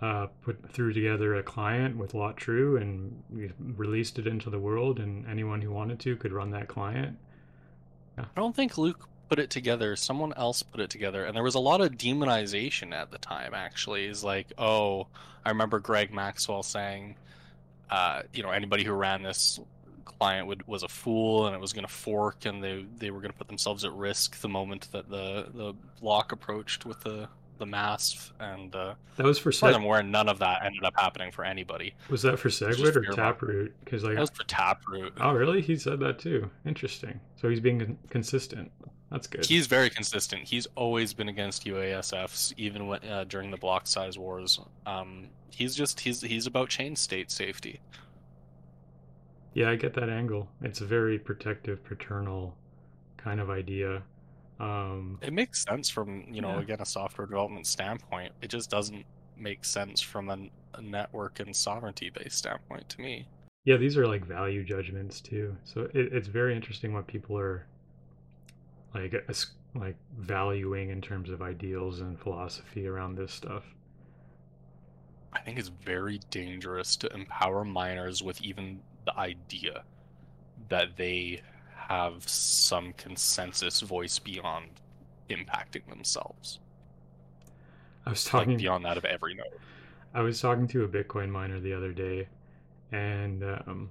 C: uh, put threw together a client with lot true, and we released it into the world, and anyone who wanted to could run that client.
D: Yeah. I don't think Luke put it together. Someone else put it together, and there was a lot of demonization at the time. Actually, is like, oh, I remember Greg Maxwell saying, uh, you know, anybody who ran this client would, was a fool and it was going to fork and they they were going to put themselves at risk the moment that the the block approached with the the MASF and uh,
C: that was for Seg-
D: where none of that ended up happening for anybody.
C: Was that for SegWit or Taproot? Because like
D: that was for Taproot.
C: Oh, really? He said that too. Interesting. So he's being consistent. That's good.
D: He's very consistent. He's always been against UASFs, even when, uh, during the block size wars. Um, he's just he's he's about chain state safety.
C: Yeah, I get that angle. It's a very protective, paternal kind of idea. Um,
D: it makes sense from you know yeah. again a software development standpoint. It just doesn't make sense from a, a network and sovereignty based standpoint to me.
C: Yeah, these are like value judgments too. So it, it's very interesting what people are like like valuing in terms of ideals and philosophy around this stuff.
D: I think it's very dangerous to empower miners with even the idea that they have some consensus voice beyond impacting themselves.
C: I was talking
D: like beyond that of every node.
C: I was talking to a Bitcoin miner the other day, and um,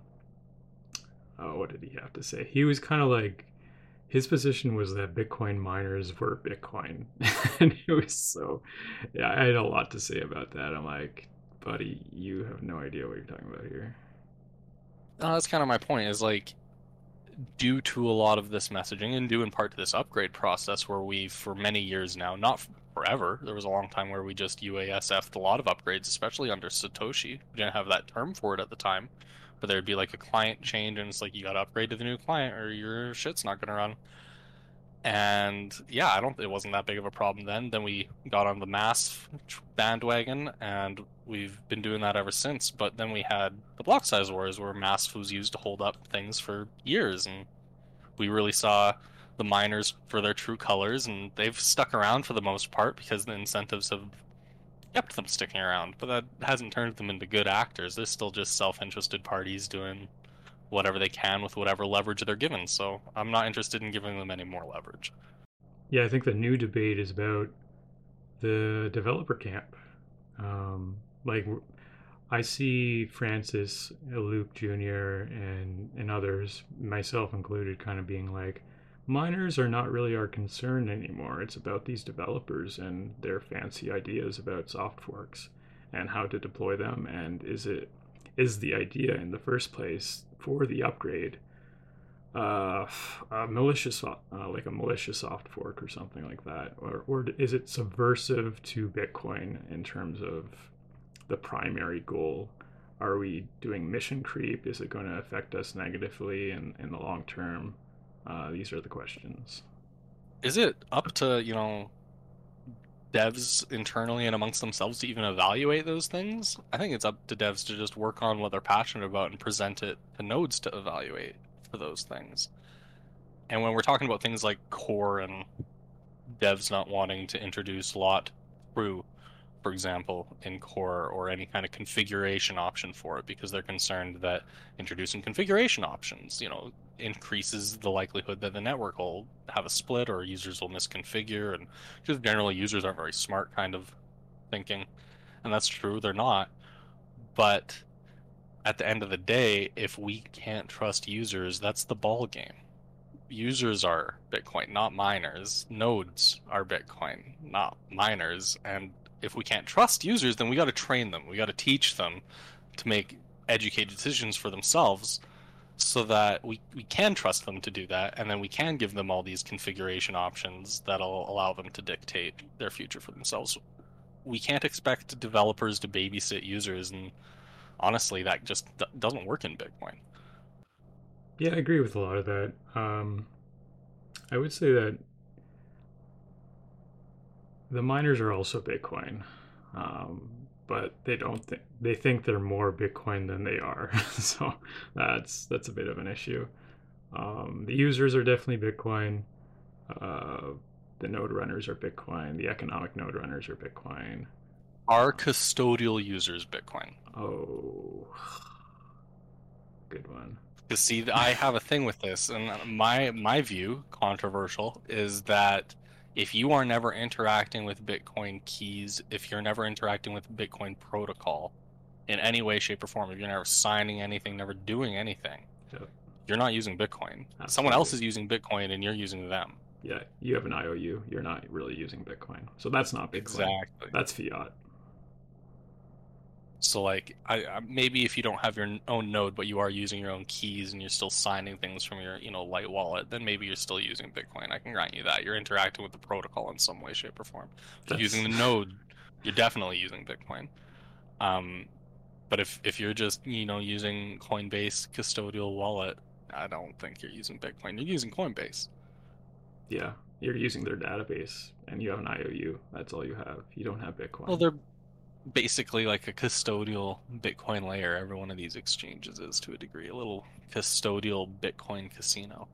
C: oh, what did he have to say? He was kind of like his position was that Bitcoin miners were Bitcoin, and it was so. Yeah, I had a lot to say about that. I'm like, buddy, you have no idea what you're talking about here.
D: Uh, that's kind of my point. Is like, due to a lot of this messaging, and due in part to this upgrade process, where we, for many years now, not forever, there was a long time where we just UASF'd a lot of upgrades, especially under Satoshi. We didn't have that term for it at the time, but there'd be like a client change, and it's like you got to upgrade to the new client, or your shit's not going to run. And yeah, I don't. It wasn't that big of a problem then. Then we got on the MASF bandwagon, and we've been doing that ever since. But then we had the block size wars, where MASF was used to hold up things for years, and we really saw the miners for their true colors, and they've stuck around for the most part because the incentives have kept them sticking around. But that hasn't turned them into good actors. They're still just self-interested parties doing whatever they can with whatever leverage they're given. So I'm not interested in giving them any more leverage.
C: Yeah, I think the new debate is about the developer camp. Um, like, I see Francis, Luke Jr., and and others, myself included, kind of being like, miners are not really our concern anymore. It's about these developers and their fancy ideas about soft forks and how to deploy them. And is it is the idea in the first place for the upgrade uh, a malicious uh, like a malicious soft fork or something like that or, or is it subversive to bitcoin in terms of the primary goal? Are we doing mission creep? Is it going to affect us negatively in, in the long term? Uh, these are the questions.
D: Is it up to you know devs internally and amongst themselves to even evaluate those things. I think it's up to devs to just work on what they're passionate about and present it to nodes to evaluate for those things. And when we're talking about things like core and devs not wanting to introduce lot true for example, in core or any kind of configuration option for it because they're concerned that introducing configuration options, you know, increases the likelihood that the network will have a split or users will misconfigure and just generally users aren't very smart kind of thinking. And that's true, they're not. But at the end of the day, if we can't trust users, that's the ball game. Users are Bitcoin, not miners. Nodes are Bitcoin, not miners. And if we can't trust users, then we got to train them. We got to teach them to make educated decisions for themselves so that we, we can trust them to do that and then we can give them all these configuration options that'll allow them to dictate their future for themselves. We can't expect developers to babysit users and honestly that just doesn't work in bitcoin.
C: Yeah i agree with a lot of that. Um, i would say that the miners are also Bitcoin, um, but they don't think they think they're more Bitcoin than they are. so that's that's a bit of an issue. Um, the users are definitely Bitcoin. Uh, the node runners are Bitcoin. The economic node runners are Bitcoin.
D: Are custodial users Bitcoin?
C: Oh, good one.
D: Because see, I have a thing with this, and my my view, controversial, is that if you are never interacting with Bitcoin keys, if you're never interacting with Bitcoin protocol in any way, shape, or form, if you're never signing anything, never doing anything, you're not using Bitcoin. Absolutely. Someone else is using Bitcoin and you're using them.
C: Yeah, you have an IOU. You're not really using Bitcoin. So that's not Bitcoin. Exactly. That's fiat.
D: So like, I, maybe if you don't have your own node, but you are using your own keys and you're still signing things from your you know light wallet, then maybe you're still using Bitcoin. I can grant you that you're interacting with the protocol in some way, shape, or form. If you're using the node, you're definitely using Bitcoin. Um, but if if you're just you know using Coinbase custodial wallet, I don't think you're using Bitcoin. You're using Coinbase.
C: Yeah, you're using their database, and you have an IOU. That's all you have. You don't have Bitcoin.
D: Well, they're basically like a custodial Bitcoin layer. Every one of these exchanges is to a degree a little custodial Bitcoin casino.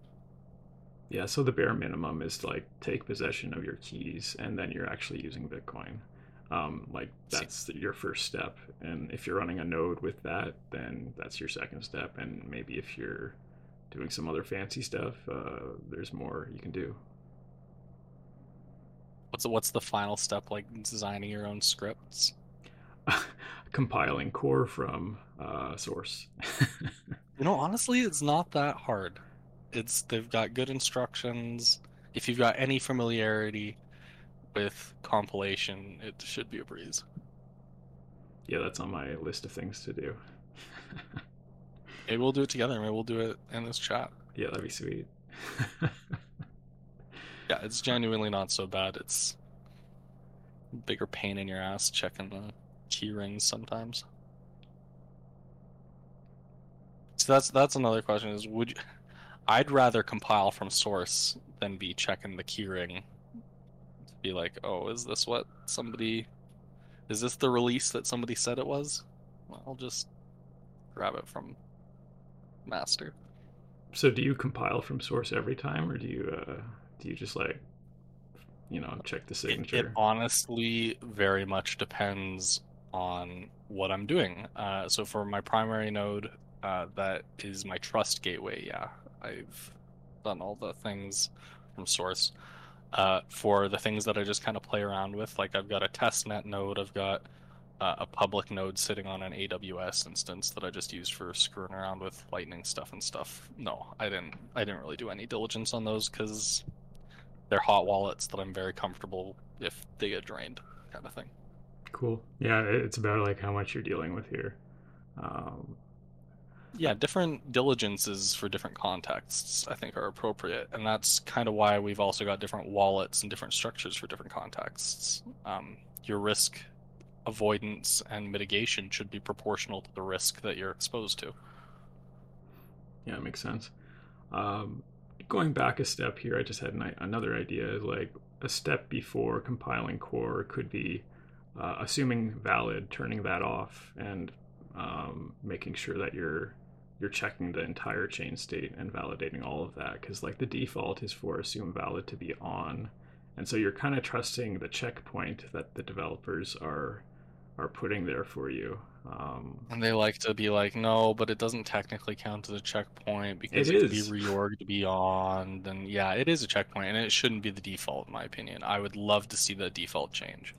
C: Yeah, so the bare minimum is to like take possession of your keys, and then you're actually using Bitcoin. Um, like that's the, your first step, and if you're running a node with that, then that's your second step. And maybe if you're doing some other fancy stuff, uh, there's more you can do.
D: What's the, what's the final step like designing your own scripts?
C: compiling core from uh, source.
D: you know, honestly, it's not that hard. It's they've got good instructions. If you've got any familiarity with compilation, it should be a breeze.
C: Yeah, that's on my list of things to do.
D: Maybe we'll do it together. Maybe we'll do it in this chat.
C: Yeah, that'd be sweet.
D: yeah, it's genuinely not so bad. It's bigger pain in your ass checking the key rings sometimes. So that's that's another question is would you, I'd rather compile from source than be checking the keyring to be like, oh, is this what somebody is this the release that somebody said it was? Well, I'll just grab it from master.
C: So do you compile from source every time or do you uh do you just like you know, check the signature?
D: It, it honestly very much depends on what I'm doing. Uh, so for my primary node, uh, that is my trust gateway. Yeah, I've done all the things from source. Uh, for the things that I just kind of play around with, like I've got a testnet node, I've got uh, a public node sitting on an AWS instance that I just use for screwing around with Lightning stuff and stuff. No, I didn't. I didn't really do any diligence on those because they're hot wallets that I'm very comfortable if they get drained, kind of thing.
C: Cool. Yeah, it's about like how much you're dealing with here. Um,
D: yeah, different diligences for different contexts, I think, are appropriate, and that's kind of why we've also got different wallets and different structures for different contexts. Um, your risk avoidance and mitigation should be proportional to the risk that you're exposed to.
C: Yeah, it makes sense. Um, going back a step here, I just had an, another idea. Like a step before compiling core could be uh, assuming valid, turning that off, and um, making sure that you're you're checking the entire chain state and validating all of that. Because like the default is for assume valid to be on, and so you're kind of trusting the checkpoint that the developers are are putting there for you. Um,
D: and they like to be like, no, but it doesn't technically count as a checkpoint because it, it could be reorged beyond. And yeah, it is a checkpoint, and it shouldn't be the default, in my opinion. I would love to see the default change.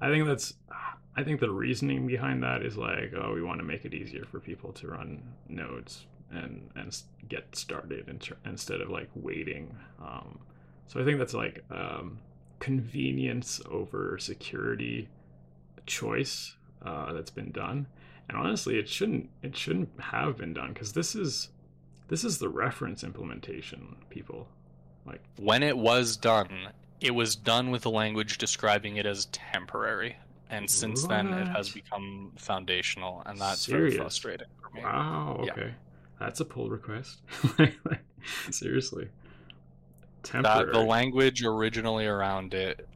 C: I think that's. I think the reasoning behind that is like, oh, we want to make it easier for people to run nodes and and get started instead of like waiting. Um, so I think that's like um, convenience over security choice uh, that's been done. And honestly, it shouldn't it shouldn't have been done because this is this is the reference implementation. People like
D: when it was done, it was done with the language describing it as temporary. And since what? then, it has become foundational, and that's Serious? very frustrating for me.
C: Wow. Okay, yeah. that's a pull request. Seriously,
D: temporary. That, the language originally around it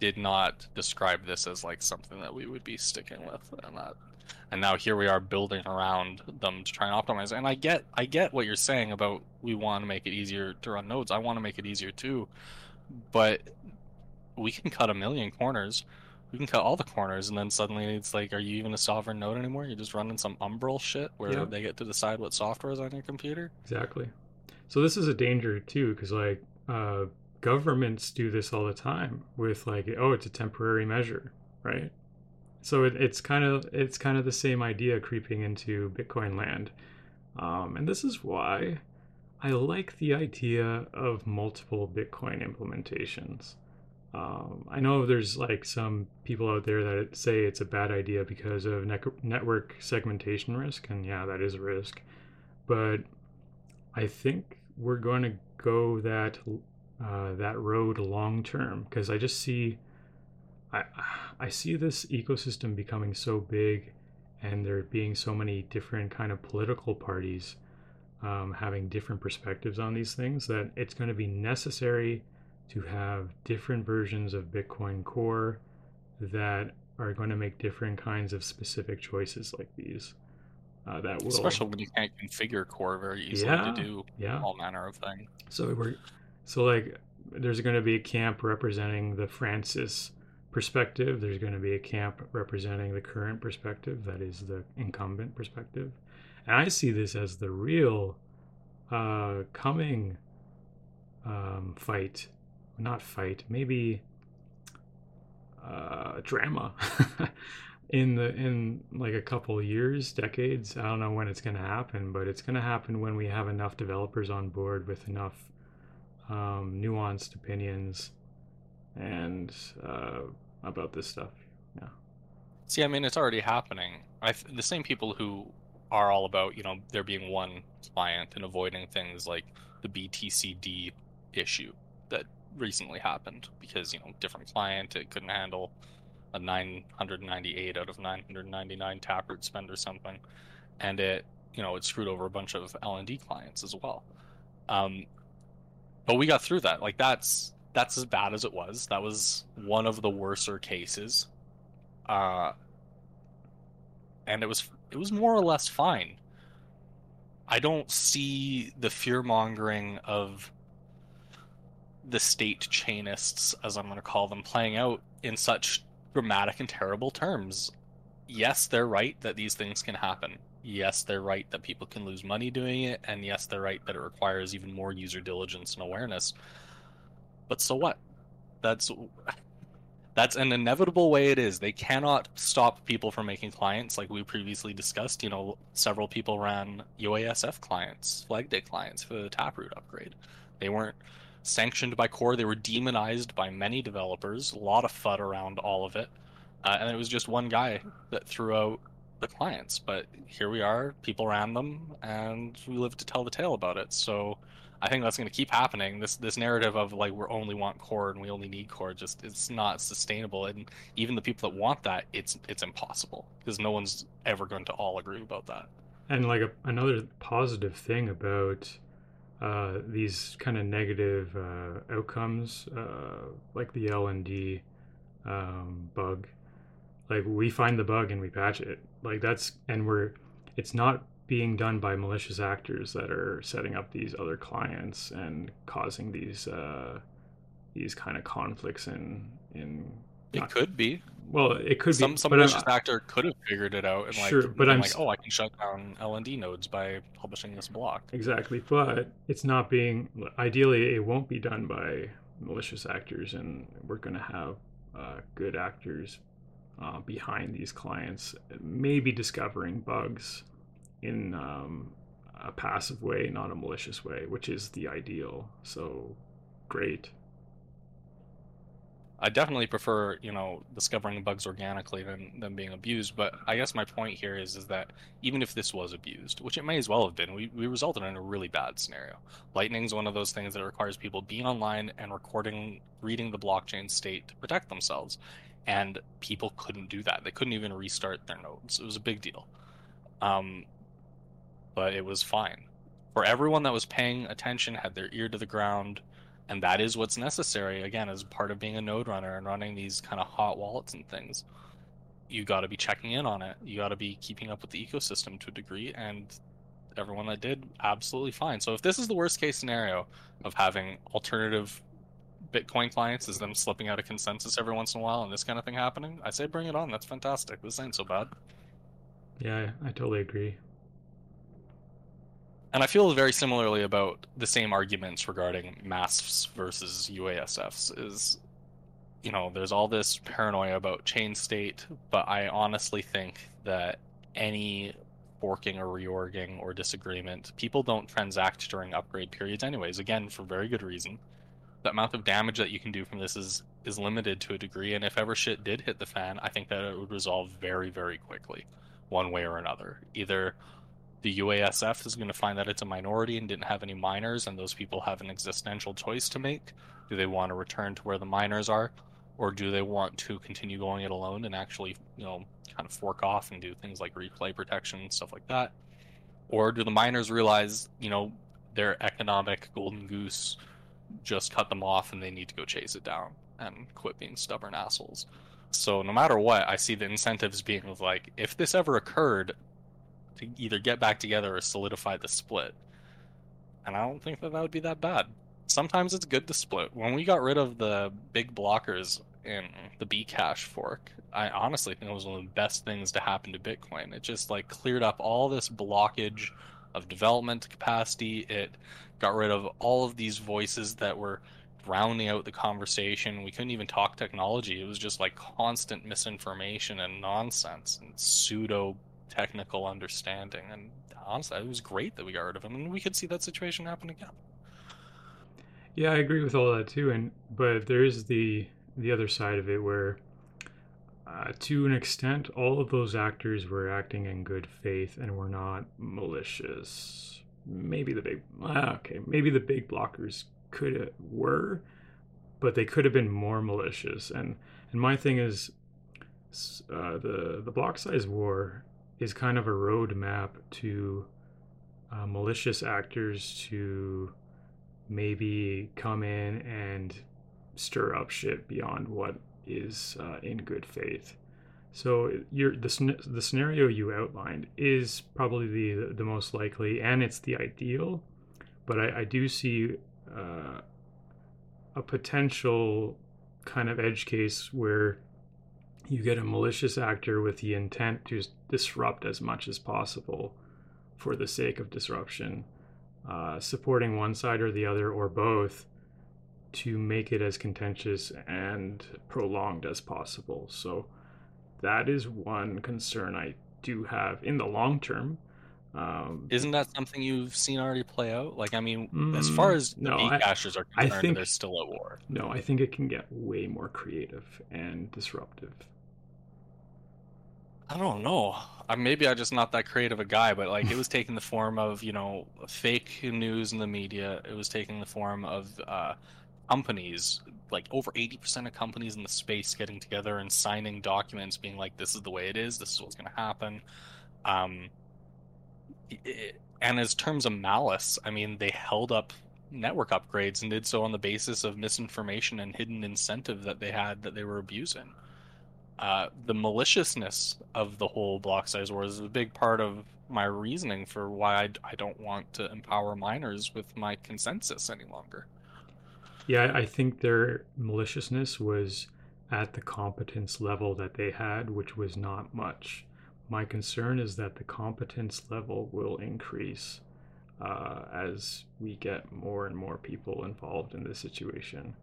D: did not describe this as like something that we would be sticking with and that and now here we are building around them to try and optimize and i get i get what you're saying about we want to make it easier to run nodes i want to make it easier too but we can cut a million corners. We can cut all the corners and then suddenly it's like are you even a sovereign node anymore? You're just running some Umbrel shit where yep. they get to decide what software is on your computer?
C: Exactly. So this is a danger too because like uh governments do this all the time with like oh it's a temporary measure right? So it, it's kind of it's kind of the same idea creeping into bitcoin land. Um, and this is why i like the idea of multiple bitcoin implementations. Um, i know there's like some people out there that say it's a bad idea because of ne- network segmentation risk and yeah that is a risk. But i think we're going to go that uh, that road long term because I just see I I see this ecosystem becoming so big and there being so many different kind of political parties um, having different perspectives on these things that it's going to be necessary to have different versions of Bitcoin Core that are going to make different kinds of specific choices like these. Uh, that will,
D: especially when you can't configure core very easily yeah, to do yeah. all manner of things.
C: So we're so like there's going to be a camp representing the Francis perspective. There's going to be a camp representing the current perspective, that is the incumbent perspective. I see this as the real uh, coming um, fight, not fight, maybe uh, drama in the in like a couple years, decades. I don't know when it's going to happen, but it's going to happen when we have enough developers on board with enough um, nuanced opinions and uh, about this stuff. Yeah.
D: See, I mean, it's already happening. I the same people who are all about you know there being one client and avoiding things like the BTCD issue that recently happened because you know different client it couldn't handle a 998 out of 999 taproot spend or something. And it you know it screwed over a bunch of LND clients as well. Um, but we got through that. Like that's that's as bad as it was. That was one of the worser cases. Uh, and it was it was more or less fine i don't see the fear mongering of the state chainists, as I'm going to call them, playing out in such dramatic and terrible terms. Yes, they're right that these things can happen. Yes, they're right that people can lose money doing it, and yes, they're right that it requires even more user diligence and awareness. But so what? That's that's an inevitable way it is. They cannot stop people from making clients, like we previously discussed. You know, several people ran UASF clients, flag day clients for the Taproot upgrade. They weren't sanctioned by core. They were demonized by many developers. A lot of FUD around all of it, uh, and it was just one guy that threw out the clients. But here we are. People ran them, and we live to tell the tale about it. So I think that's going to keep happening. This this narrative of like we only want core and we only need core just it's not sustainable. And even the people that want that, it's it's impossible because no one's ever going to all agree about that.
C: And like a, another positive thing about uh, these kind of negative uh, outcomes, uh, like the LND um, bug. Like we find the bug and we patch it. Like that's and we're it's not being done by malicious actors that are setting up these other clients and causing these uh, these kind of conflicts in in
D: it could be.
C: Well, it could
D: some,
C: be.
D: Some malicious actor could have figured it out and
C: sure,
D: like,
C: but I'm
D: like, oh, I can shut down LND nodes by publishing this block.
C: Exactly, but it's not being. Ideally, it won't be done by malicious actors, and we're going to have uh, good actors uh, behind these clients, maybe discovering bugs in um, a passive way, not a malicious way, which is the ideal. So, great.
D: I definitely prefer, you know, discovering bugs organically than, than being abused. But I guess my point here is is that even if this was abused, which it may as well have been, we, we resulted in a really bad scenario. Lightning's one of those things that requires people being online and recording, reading the blockchain state to protect themselves. And people couldn't do that. They couldn't even restart their nodes. It was a big deal. Um, but it was fine. For everyone that was paying attention, had their ear to the ground, and that is what's necessary again as part of being a node runner and running these kind of hot wallets and things. You got to be checking in on it. You got to be keeping up with the ecosystem to a degree and everyone that did absolutely fine. So if this is the worst case scenario of having alternative bitcoin clients is them slipping out of consensus every once in a while and this kind of thing happening i say bring it on. That's fantastic. This ain't so bad.
C: Yeah i totally agree
D: and I feel very similarly about the same arguments regarding MASFs versus UASFs. Is you know, there's all this paranoia about chain state, but I honestly think that any forking or reorging or disagreement, people don't transact during upgrade periods anyways, again for very good reason. The amount of damage that you can do from this is is limited to a degree, and if ever shit did hit the fan, I think that it would resolve very, very quickly, one way or another. Either the UASF is going to find that it's a minority and didn't have any miners, and those people have an existential choice to make. Do they want to return to where the miners are, or do they want to continue going it alone and actually, you know, kind of fork off and do things like replay protection and stuff like that? Or do the miners realize, you know, their economic golden goose just cut them off and they need to go chase it down and quit being stubborn assholes? So no matter what, I see the incentives being like, if this ever occurred, to either get back together or solidify the split. And I don't think that that would be that bad. Sometimes it's good to split. When we got rid of the big blockers in the Bcash fork, I honestly think it was one of the best things to happen to Bitcoin. It just like cleared up all this blockage of development capacity. It got rid of all of these voices that were drowning out the conversation. We couldn't even talk technology. It was just like constant misinformation and nonsense and pseudo technical understanding. And honestly, it was great that we got rid of him, and we could see that situation happen again.
C: Yeah, I agree with all that too, and but there is the the other side of it where, uh, to an extent, all of those actors were acting in good faith and were not malicious. Maybe the big ah, okay, maybe the big blockers could were, but they could have been more malicious. And and my thing is, uh, the the block size war is kind of a roadmap to uh, malicious actors to maybe come in and stir up shit beyond what is uh, in good faith. So the the scenario you outlined is probably the the most likely, and it's the ideal. But I, I do see uh, a potential kind of edge case where you get a malicious actor with the intent to disrupt as much as possible for the sake of disruption, uh, supporting one side or the other or both to make it as contentious and prolonged as possible. So that is one concern I do have in the long term. Um,
D: Isn't that something you've seen already play out? Like, I mean, mm, as far as no, the cashers are concerned, I think, they're still at war.
C: No, I think it can get way more creative and disruptive.
D: I don't know. Uh, maybe I'm just not that creative a guy, but like it was taking the form of you know fake news in the media. It was taking the form of uh, companies, like over 80% of companies in the space, getting together and signing documents, being like, "This is the way it is. This is what's going to happen." Um, it, and as terms of malice, I mean, they held up network upgrades and did so on the basis of misinformation and hidden incentive that they had that they were abusing uh, the maliciousness of the whole block size war is a big part of my reasoning for why I, I don't want to empower miners with my consensus any longer.
C: Yeah, I think their maliciousness was at the competence level that they had, which was not much. My concern is that the competence level will increase uh, as we get more and more people involved in this situation.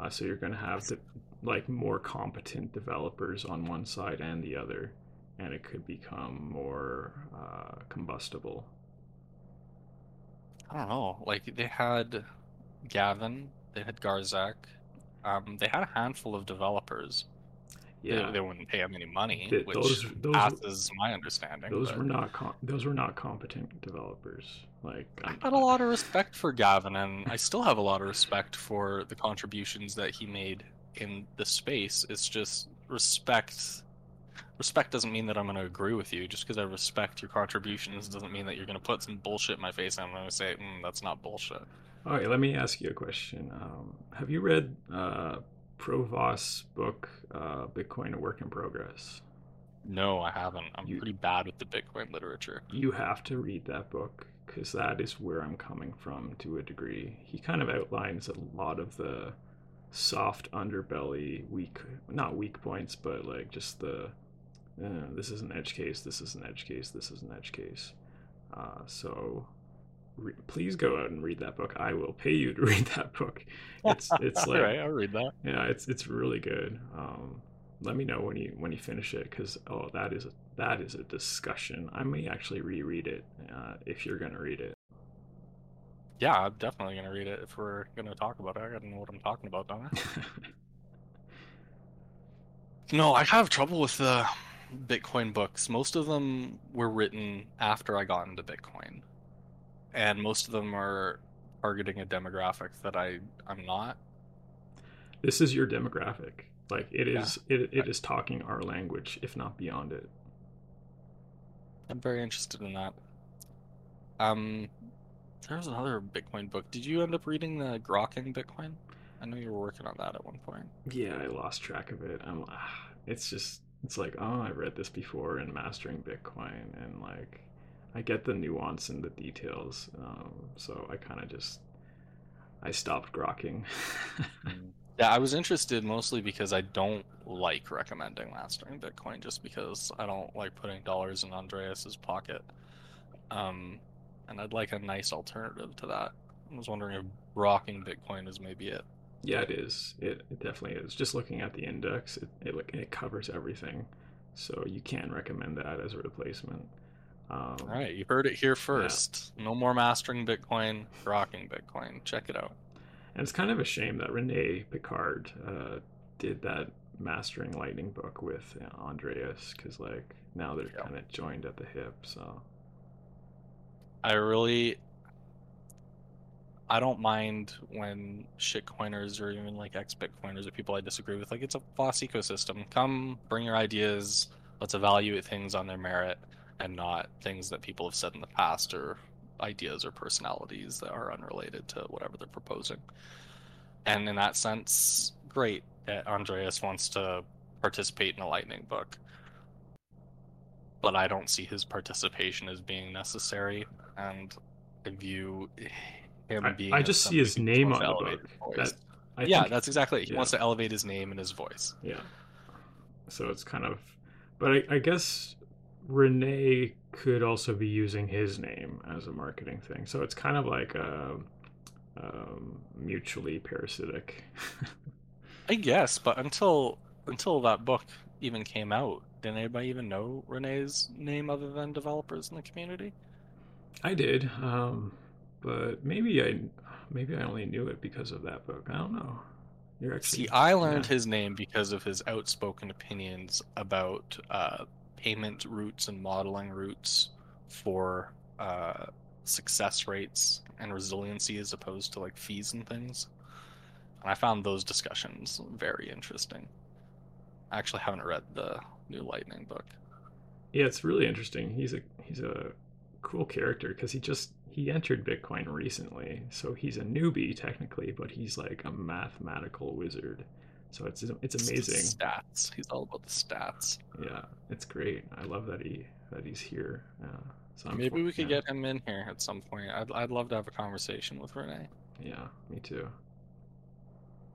C: Uh, so you're going to have the, like more competent developers on one side and the other, and it could become more uh, combustible.
D: I don't know. Like they had Gavin, they had Garzik, um, they had a handful of developers yeah, they, they wouldn't pay him any money, the, which those, those passes my understanding.
C: Those but... were not com- those were not competent developers. Like
D: I had a lot of respect for Gavin, and I still have a lot of respect for the contributions that he made in the space. It's just respect. Respect doesn't mean that I'm going to agree with you. Just because I respect your contributions doesn't mean that you're going to put some bullshit in my face and I'm going to say, mm, "That's not bullshit."
C: All right, let me ask you a question. Um, have you read uh, Provoost's book, uh, Bitcoin a Work in Progress?
D: No, I haven't. I'm you, pretty bad with the Bitcoin literature.
C: You have to read that book because that is where I'm coming from to a degree. He kind of outlines a lot of the soft underbelly, weak, not weak points, but like just the uh, this is an edge case, this is an edge case, this is an edge case. Uh, so re- please go out and read that book. I will pay you to read that book. It's it's like
D: right, I'll read that.
C: Yeah, it's it's really good. Um, let me know when you when you finish it because oh that is a, that is a discussion. I may actually reread it uh, if you're gonna read it.
D: Yeah, I'm definitely gonna read it if we're gonna talk about it. I gotta know what I'm talking about, don't I? no, I have trouble with the Bitcoin books. Most of them were written after I got into Bitcoin and most of them are targeting a demographic that I I'm not.
C: This is your demographic. Like it is yeah. it, it is talking our language, if not beyond it.
D: I'm very interested in that. Um there was another Bitcoin book. Did you end up reading the Grokking Bitcoin? I know you were working on that at one point.
C: Yeah, I lost track of it. I'm it's just it's like, oh, I read this before in Mastering Bitcoin and like I get the nuance and the details, um, so I kind of just I stopped grokking.
D: Mm. yeah, I was interested mostly because I don't like recommending mastering Bitcoin, just because I don't like putting dollars in Andreas's pocket. Um, and I'd like a nice alternative to that. I was wondering if Grokking Bitcoin is maybe it.
C: Yeah, it is. It, it definitely is. Just looking at the index, it, it it covers everything, so you can recommend that as a replacement. Um,
D: All right, you heard it here first. No more mastering Bitcoin, Grokking Bitcoin. Check it out.
C: And it's kind of a shame that Rene Pickhardt uh, did that mastering Lightning book with Andreas, because like now they're
D: Yeah.
C: kind of joined at the hip. So
D: I really I don't mind when shitcoiners or even like ex Bitcoiners or people I disagree with, like it's a boss ecosystem. Come bring your ideas, let's evaluate things on their merit and not things that people have said in the past or ideas or personalities that are unrelated to whatever they're proposing. And in that sense, great that Andreas wants to participate in a lightning book. But I don't see his participation as being necessary, and I view him
C: I,
D: being.
C: I just see his name on the book. That,
D: yeah,
C: think-
D: that's exactly it. He
C: yeah.
D: wants to elevate his name and his voice.
C: Yeah. So it's kind of, but I, I guess Rene could also be using his name as a marketing thing. So it's kind of like a, um, mutually parasitic.
D: I guess, but until until that book even came out, did anybody even know Rene's name other than developers in the community?
C: I did, um, but maybe I maybe I only knew it because of that book. I don't know. You're actually
D: See, I learned
C: yeah.
D: his name because of his outspoken opinions about uh, payment routes and modeling routes for uh, success rates and resiliency as opposed to like fees and things. And I found those discussions very interesting. I actually haven't read the new Lightning book.
C: Yeah, it's really interesting. He's a he's a cool character because he just he entered Bitcoin recently, so he's a newbie technically, but he's like a mathematical wizard. So it's it's
D: It's
C: amazing.
D: Stats. He's all about the stats.
C: Yeah, it's great. I love that he that he's here. Uh, so I'm
D: Maybe
C: for-
D: we could
C: yeah.
D: get him in here at some point. I'd, I'd love to have a conversation with Rene.
C: Yeah, me too.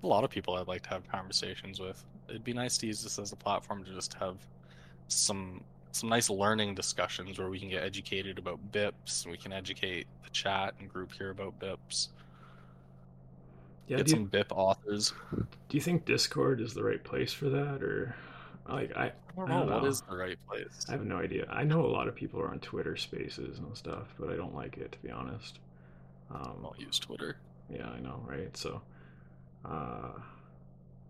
D: a lot of people I'd like to have conversations with. It'd be nice to use this as a platform to just have some some nice learning discussions where we can get educated about BIPs and we can educate the chat and group here about BIPs.
C: Yeah,
D: get
C: do you,
D: some BIP authors.
C: do you think Discord is the right place for that, or like I
D: I don't
C: I
D: know
C: don't know.
D: is the right place.
C: I have no idea. I know a lot of people are on Twitter Spaces and stuff, but I don't like it to be honest. Um,
D: I'll use Twitter.
C: Yeah, I know, right? So, uh,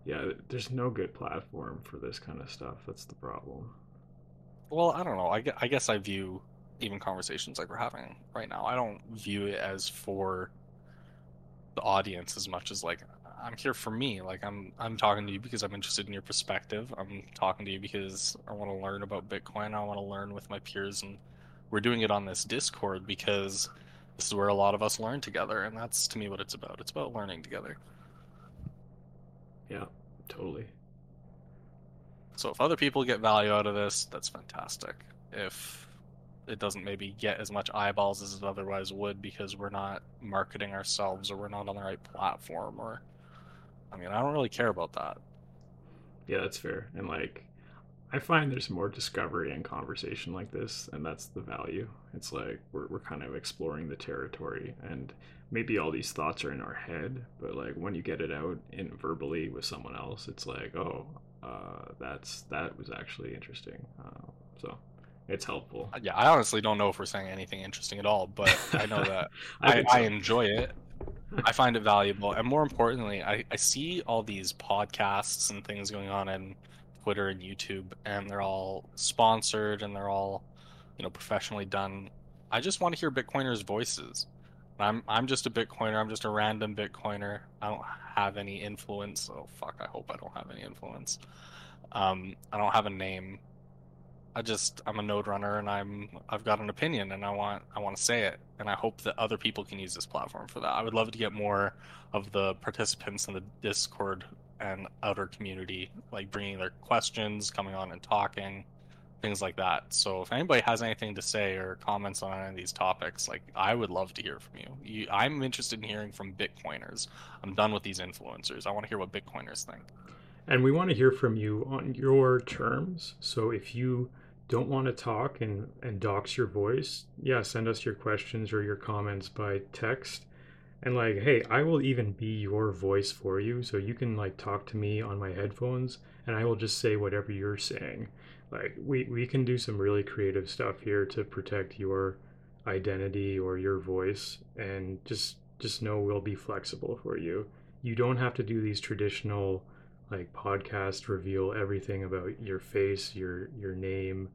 C: yeah, there's no good platform for this kind of stuff. That's the problem.
D: Well, I don't know. I, I guess I view even conversations like we're having right now. I don't view it as for the audience as much as like I'm here for me. Like I'm I'm talking to you because I'm interested in your perspective. I'm talking to you because I want to learn about Bitcoin. I want to learn with my peers, and we're doing it on this Discord because this is where a lot of us learn together, and that's to me what it's about. It's about learning together.
C: Yeah, totally.
D: So if other people get value out of this, that's fantastic. If it doesn't maybe get as much eyeballs as it otherwise would because we're not marketing ourselves or we're not on the right platform or I mean, I don't really care about that.
C: Yeah, that's fair. And like, I find there's more discovery and conversation like this, and that's the value. It's like we're we're kind of exploring the territory, and maybe all these thoughts are in our head, but like when you get it out in verbally with someone else, it's like, oh, uh, that's that was actually interesting. Uh, so it's helpful.
D: Yeah, I honestly don't know if we're saying anything interesting at all, but I know that I,
C: think
D: I enjoy it. I find it valuable, and more importantly, I, I see all these podcasts and things going on in Twitter and YouTube, and they're all sponsored and they're all, you know, professionally done. I just want to hear Bitcoiners' voices. I'm I'm just a Bitcoiner. I'm just a random Bitcoiner. I don't have any influence. Oh fuck! I hope I don't have any influence. Um, I don't have a name. I just I'm a node runner and I'm I've got an opinion and I want I want to say it and I hope that other people can use this platform for that. I would love to get more of the participants in the Discord and outer community like bringing their questions, coming on and talking, things like that. So if anybody has anything to say or comments on any of these topics, like I would love to hear from you. you I'm interested in hearing from Bitcoiners. I'm done with these influencers. I want to hear what Bitcoiners think.
C: And we want to hear from you on your terms. So if you don't want to talk and, and dox your voice, yeah, send us your questions or your comments by text. and like hey i will even be your voice for you so you can like talk to me on my headphones and i will just say whatever you're saying like we we can do some really creative stuff here to protect your identity or your voice and just just know we'll be flexible for you you don't have to do these traditional like podcast reveal everything about your face your your name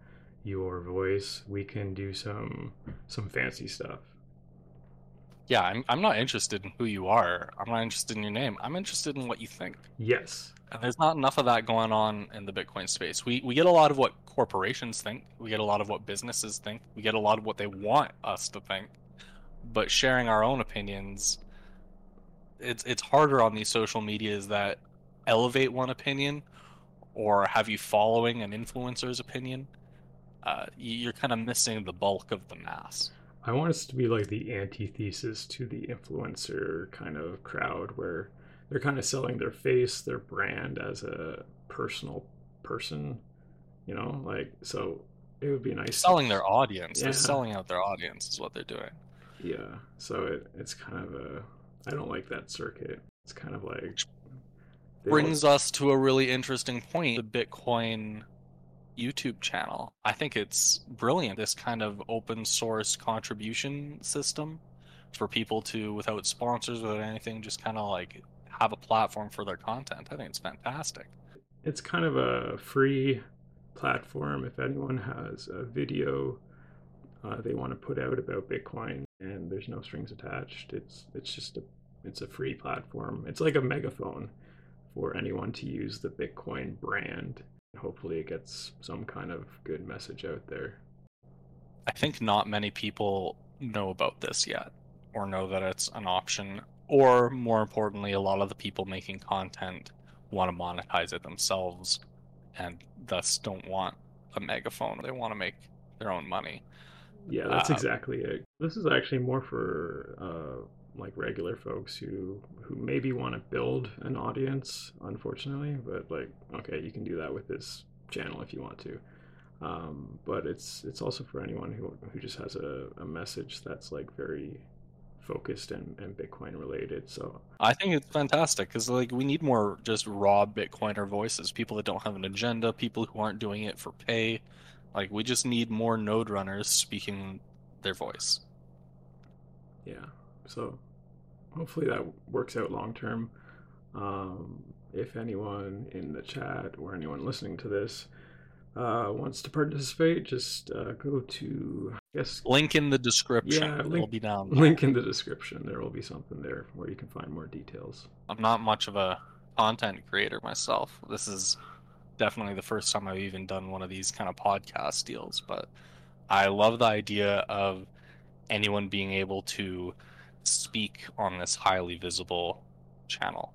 C: your voice we can do some some fancy stuff
D: Yeah, I'm, I'm not interested in who you are. I'm not interested in your name. I'm interested in what you think.
C: yes
D: And there's not enough of that going on in the Bitcoin space. We we get a lot of what corporations think. We get a lot of what businesses think. We get a lot of what they want us to think. But sharing our own opinions, it's it's harder on these social medias that elevate one opinion or have you following an influencer's opinion. Uh, you- you're kind of missing the bulk of the mass.
C: I want us to be like the antithesis to the influencer kind of crowd where they're kind of selling their face, their brand as a personal person, you know, like so it would be nice
D: Selling their audience.
C: Yeah.
D: They're selling out their audience is what they're doing.
C: Yeah. So it, it's kind of a I don't like that circuit. It's kind of like
D: brings us to a really interesting point the bitcoin youtube channel i think it's brilliant this kind of open source contribution system for people to without sponsors without anything just kind of like have a platform for their content. I think it's fantastic.
C: It's kind of a free platform. If anyone has a video uh, they want to put out about bitcoin and there's no strings attached it's it's just a it's a free platform. It's like a megaphone for anyone to use the bitcoin brand. Hopefully it gets some kind of good message out there.
D: I think not many people know about this yet or know that it's an option or more importantly a lot of the people making content want to monetize it themselves and thus don't want a megaphone. They want to make their own money.
C: Yeah that's
D: Uh,
C: exactly it. This is actually more for uh, like regular folks who who maybe want to build an audience unfortunately but like okay you can do that with this channel if you want to. Um, but it's it's also for anyone who who just has a, a message that's like very focused and, and bitcoin related so
D: I think it's fantastic because like we need more just raw Bitcoiner voices, people that don't have an agenda, people who aren't doing it for pay. Like we just need more node runners speaking their voice.
C: yeah so hopefully that works out long term um, if anyone in the chat or anyone listening to this uh, wants to participate just uh, go to guess
D: Link in the description.
C: Yeah, link-
D: be down. there.
C: link in the description there will be something there where you can find more details
D: I'm not much of a content creator myself. This is definitely the first time I've even done one of these kind of podcast deals, but I love the idea of anyone being able to speak on this highly visible channel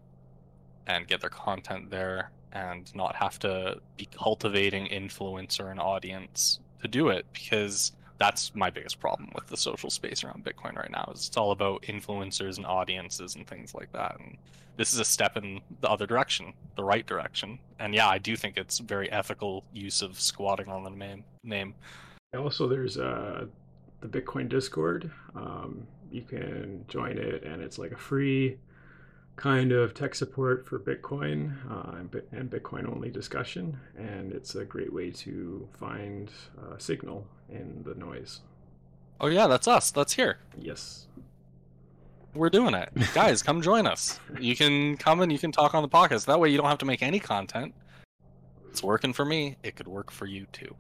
D: and get their content there and not have to be cultivating influence or an audience to do it because that's my biggest problem with the social space around Bitcoin right now is it's all about influencers and audiences and things like that. And this is a step in the other direction, the right direction. And yeah, I do think it's very ethical use of squatting on the name. Name.
C: also there's uh, the bitcoin discord um, you can join it and it's like a free kind of tech support for bitcoin uh, and, bitcoin only discussion and it's a great way to find uh, signal in the noise
D: Oh yeah, that's us. That's here.
C: yes
D: We're doing it, guys. Come join us. You can come and you can talk on the podcast. That way, you don't have to make any content. It's working for me. It could work for you too.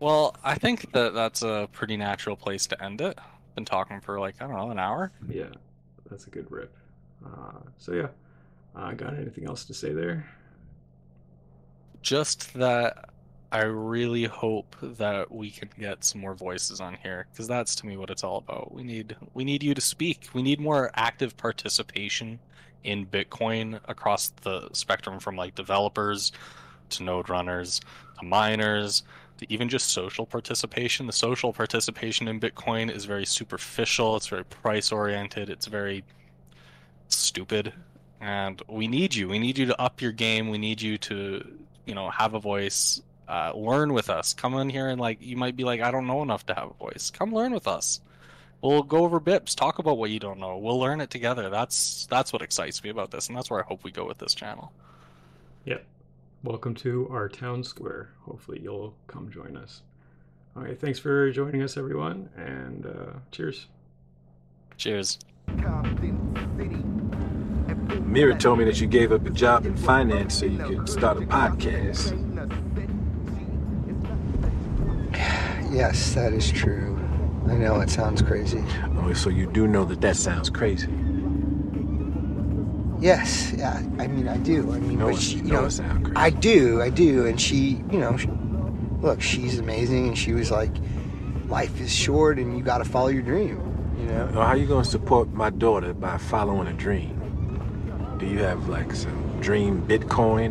D: Well, I think that that's a pretty natural place to end it. Been talking for like I don't know an hour.
C: yeah that's a good rip uh, so yeah uh, got anything else to say there
D: Just that I really hope that we can get some more voices on here because that's to me what it's all about. We need we need you to speak. We need more active participation in Bitcoin across the spectrum from like developers to node runners to miners even just social participation. The social participation in Bitcoin is very superficial, it's very price oriented, it's very stupid. And we need you. We need you to up your game. We need you to, you know, have a voice. Uh, learn with us. Come in here and like you might be like, I don't know enough to have a voice. Come learn with us. We'll go over bips, talk about what you don't know. We'll learn it together. That's that's what excites me about this, and that's where I hope we go with this channel.
C: Yep. Welcome to our town square. Hopefully, you'll come join us. All right. Thanks for joining us, everyone, and uh, cheers.
D: Cheers.
A: Mira told me that you gave up a job in finance so you could start a podcast.
E: Yes, that is true. I know it sounds crazy.
A: Oh, so you do know that that sounds crazy.
E: Yes, yeah. I mean, I do. I mean,
A: know
E: but she,
A: you
E: you
A: know.
E: I do, I do. And she, you know, she, look, she's amazing, and she was like, "Life is short, and you got to follow your dream." You know.
A: Now, how you gonna support my daughter by following a dream? Do you have like some dream Bitcoin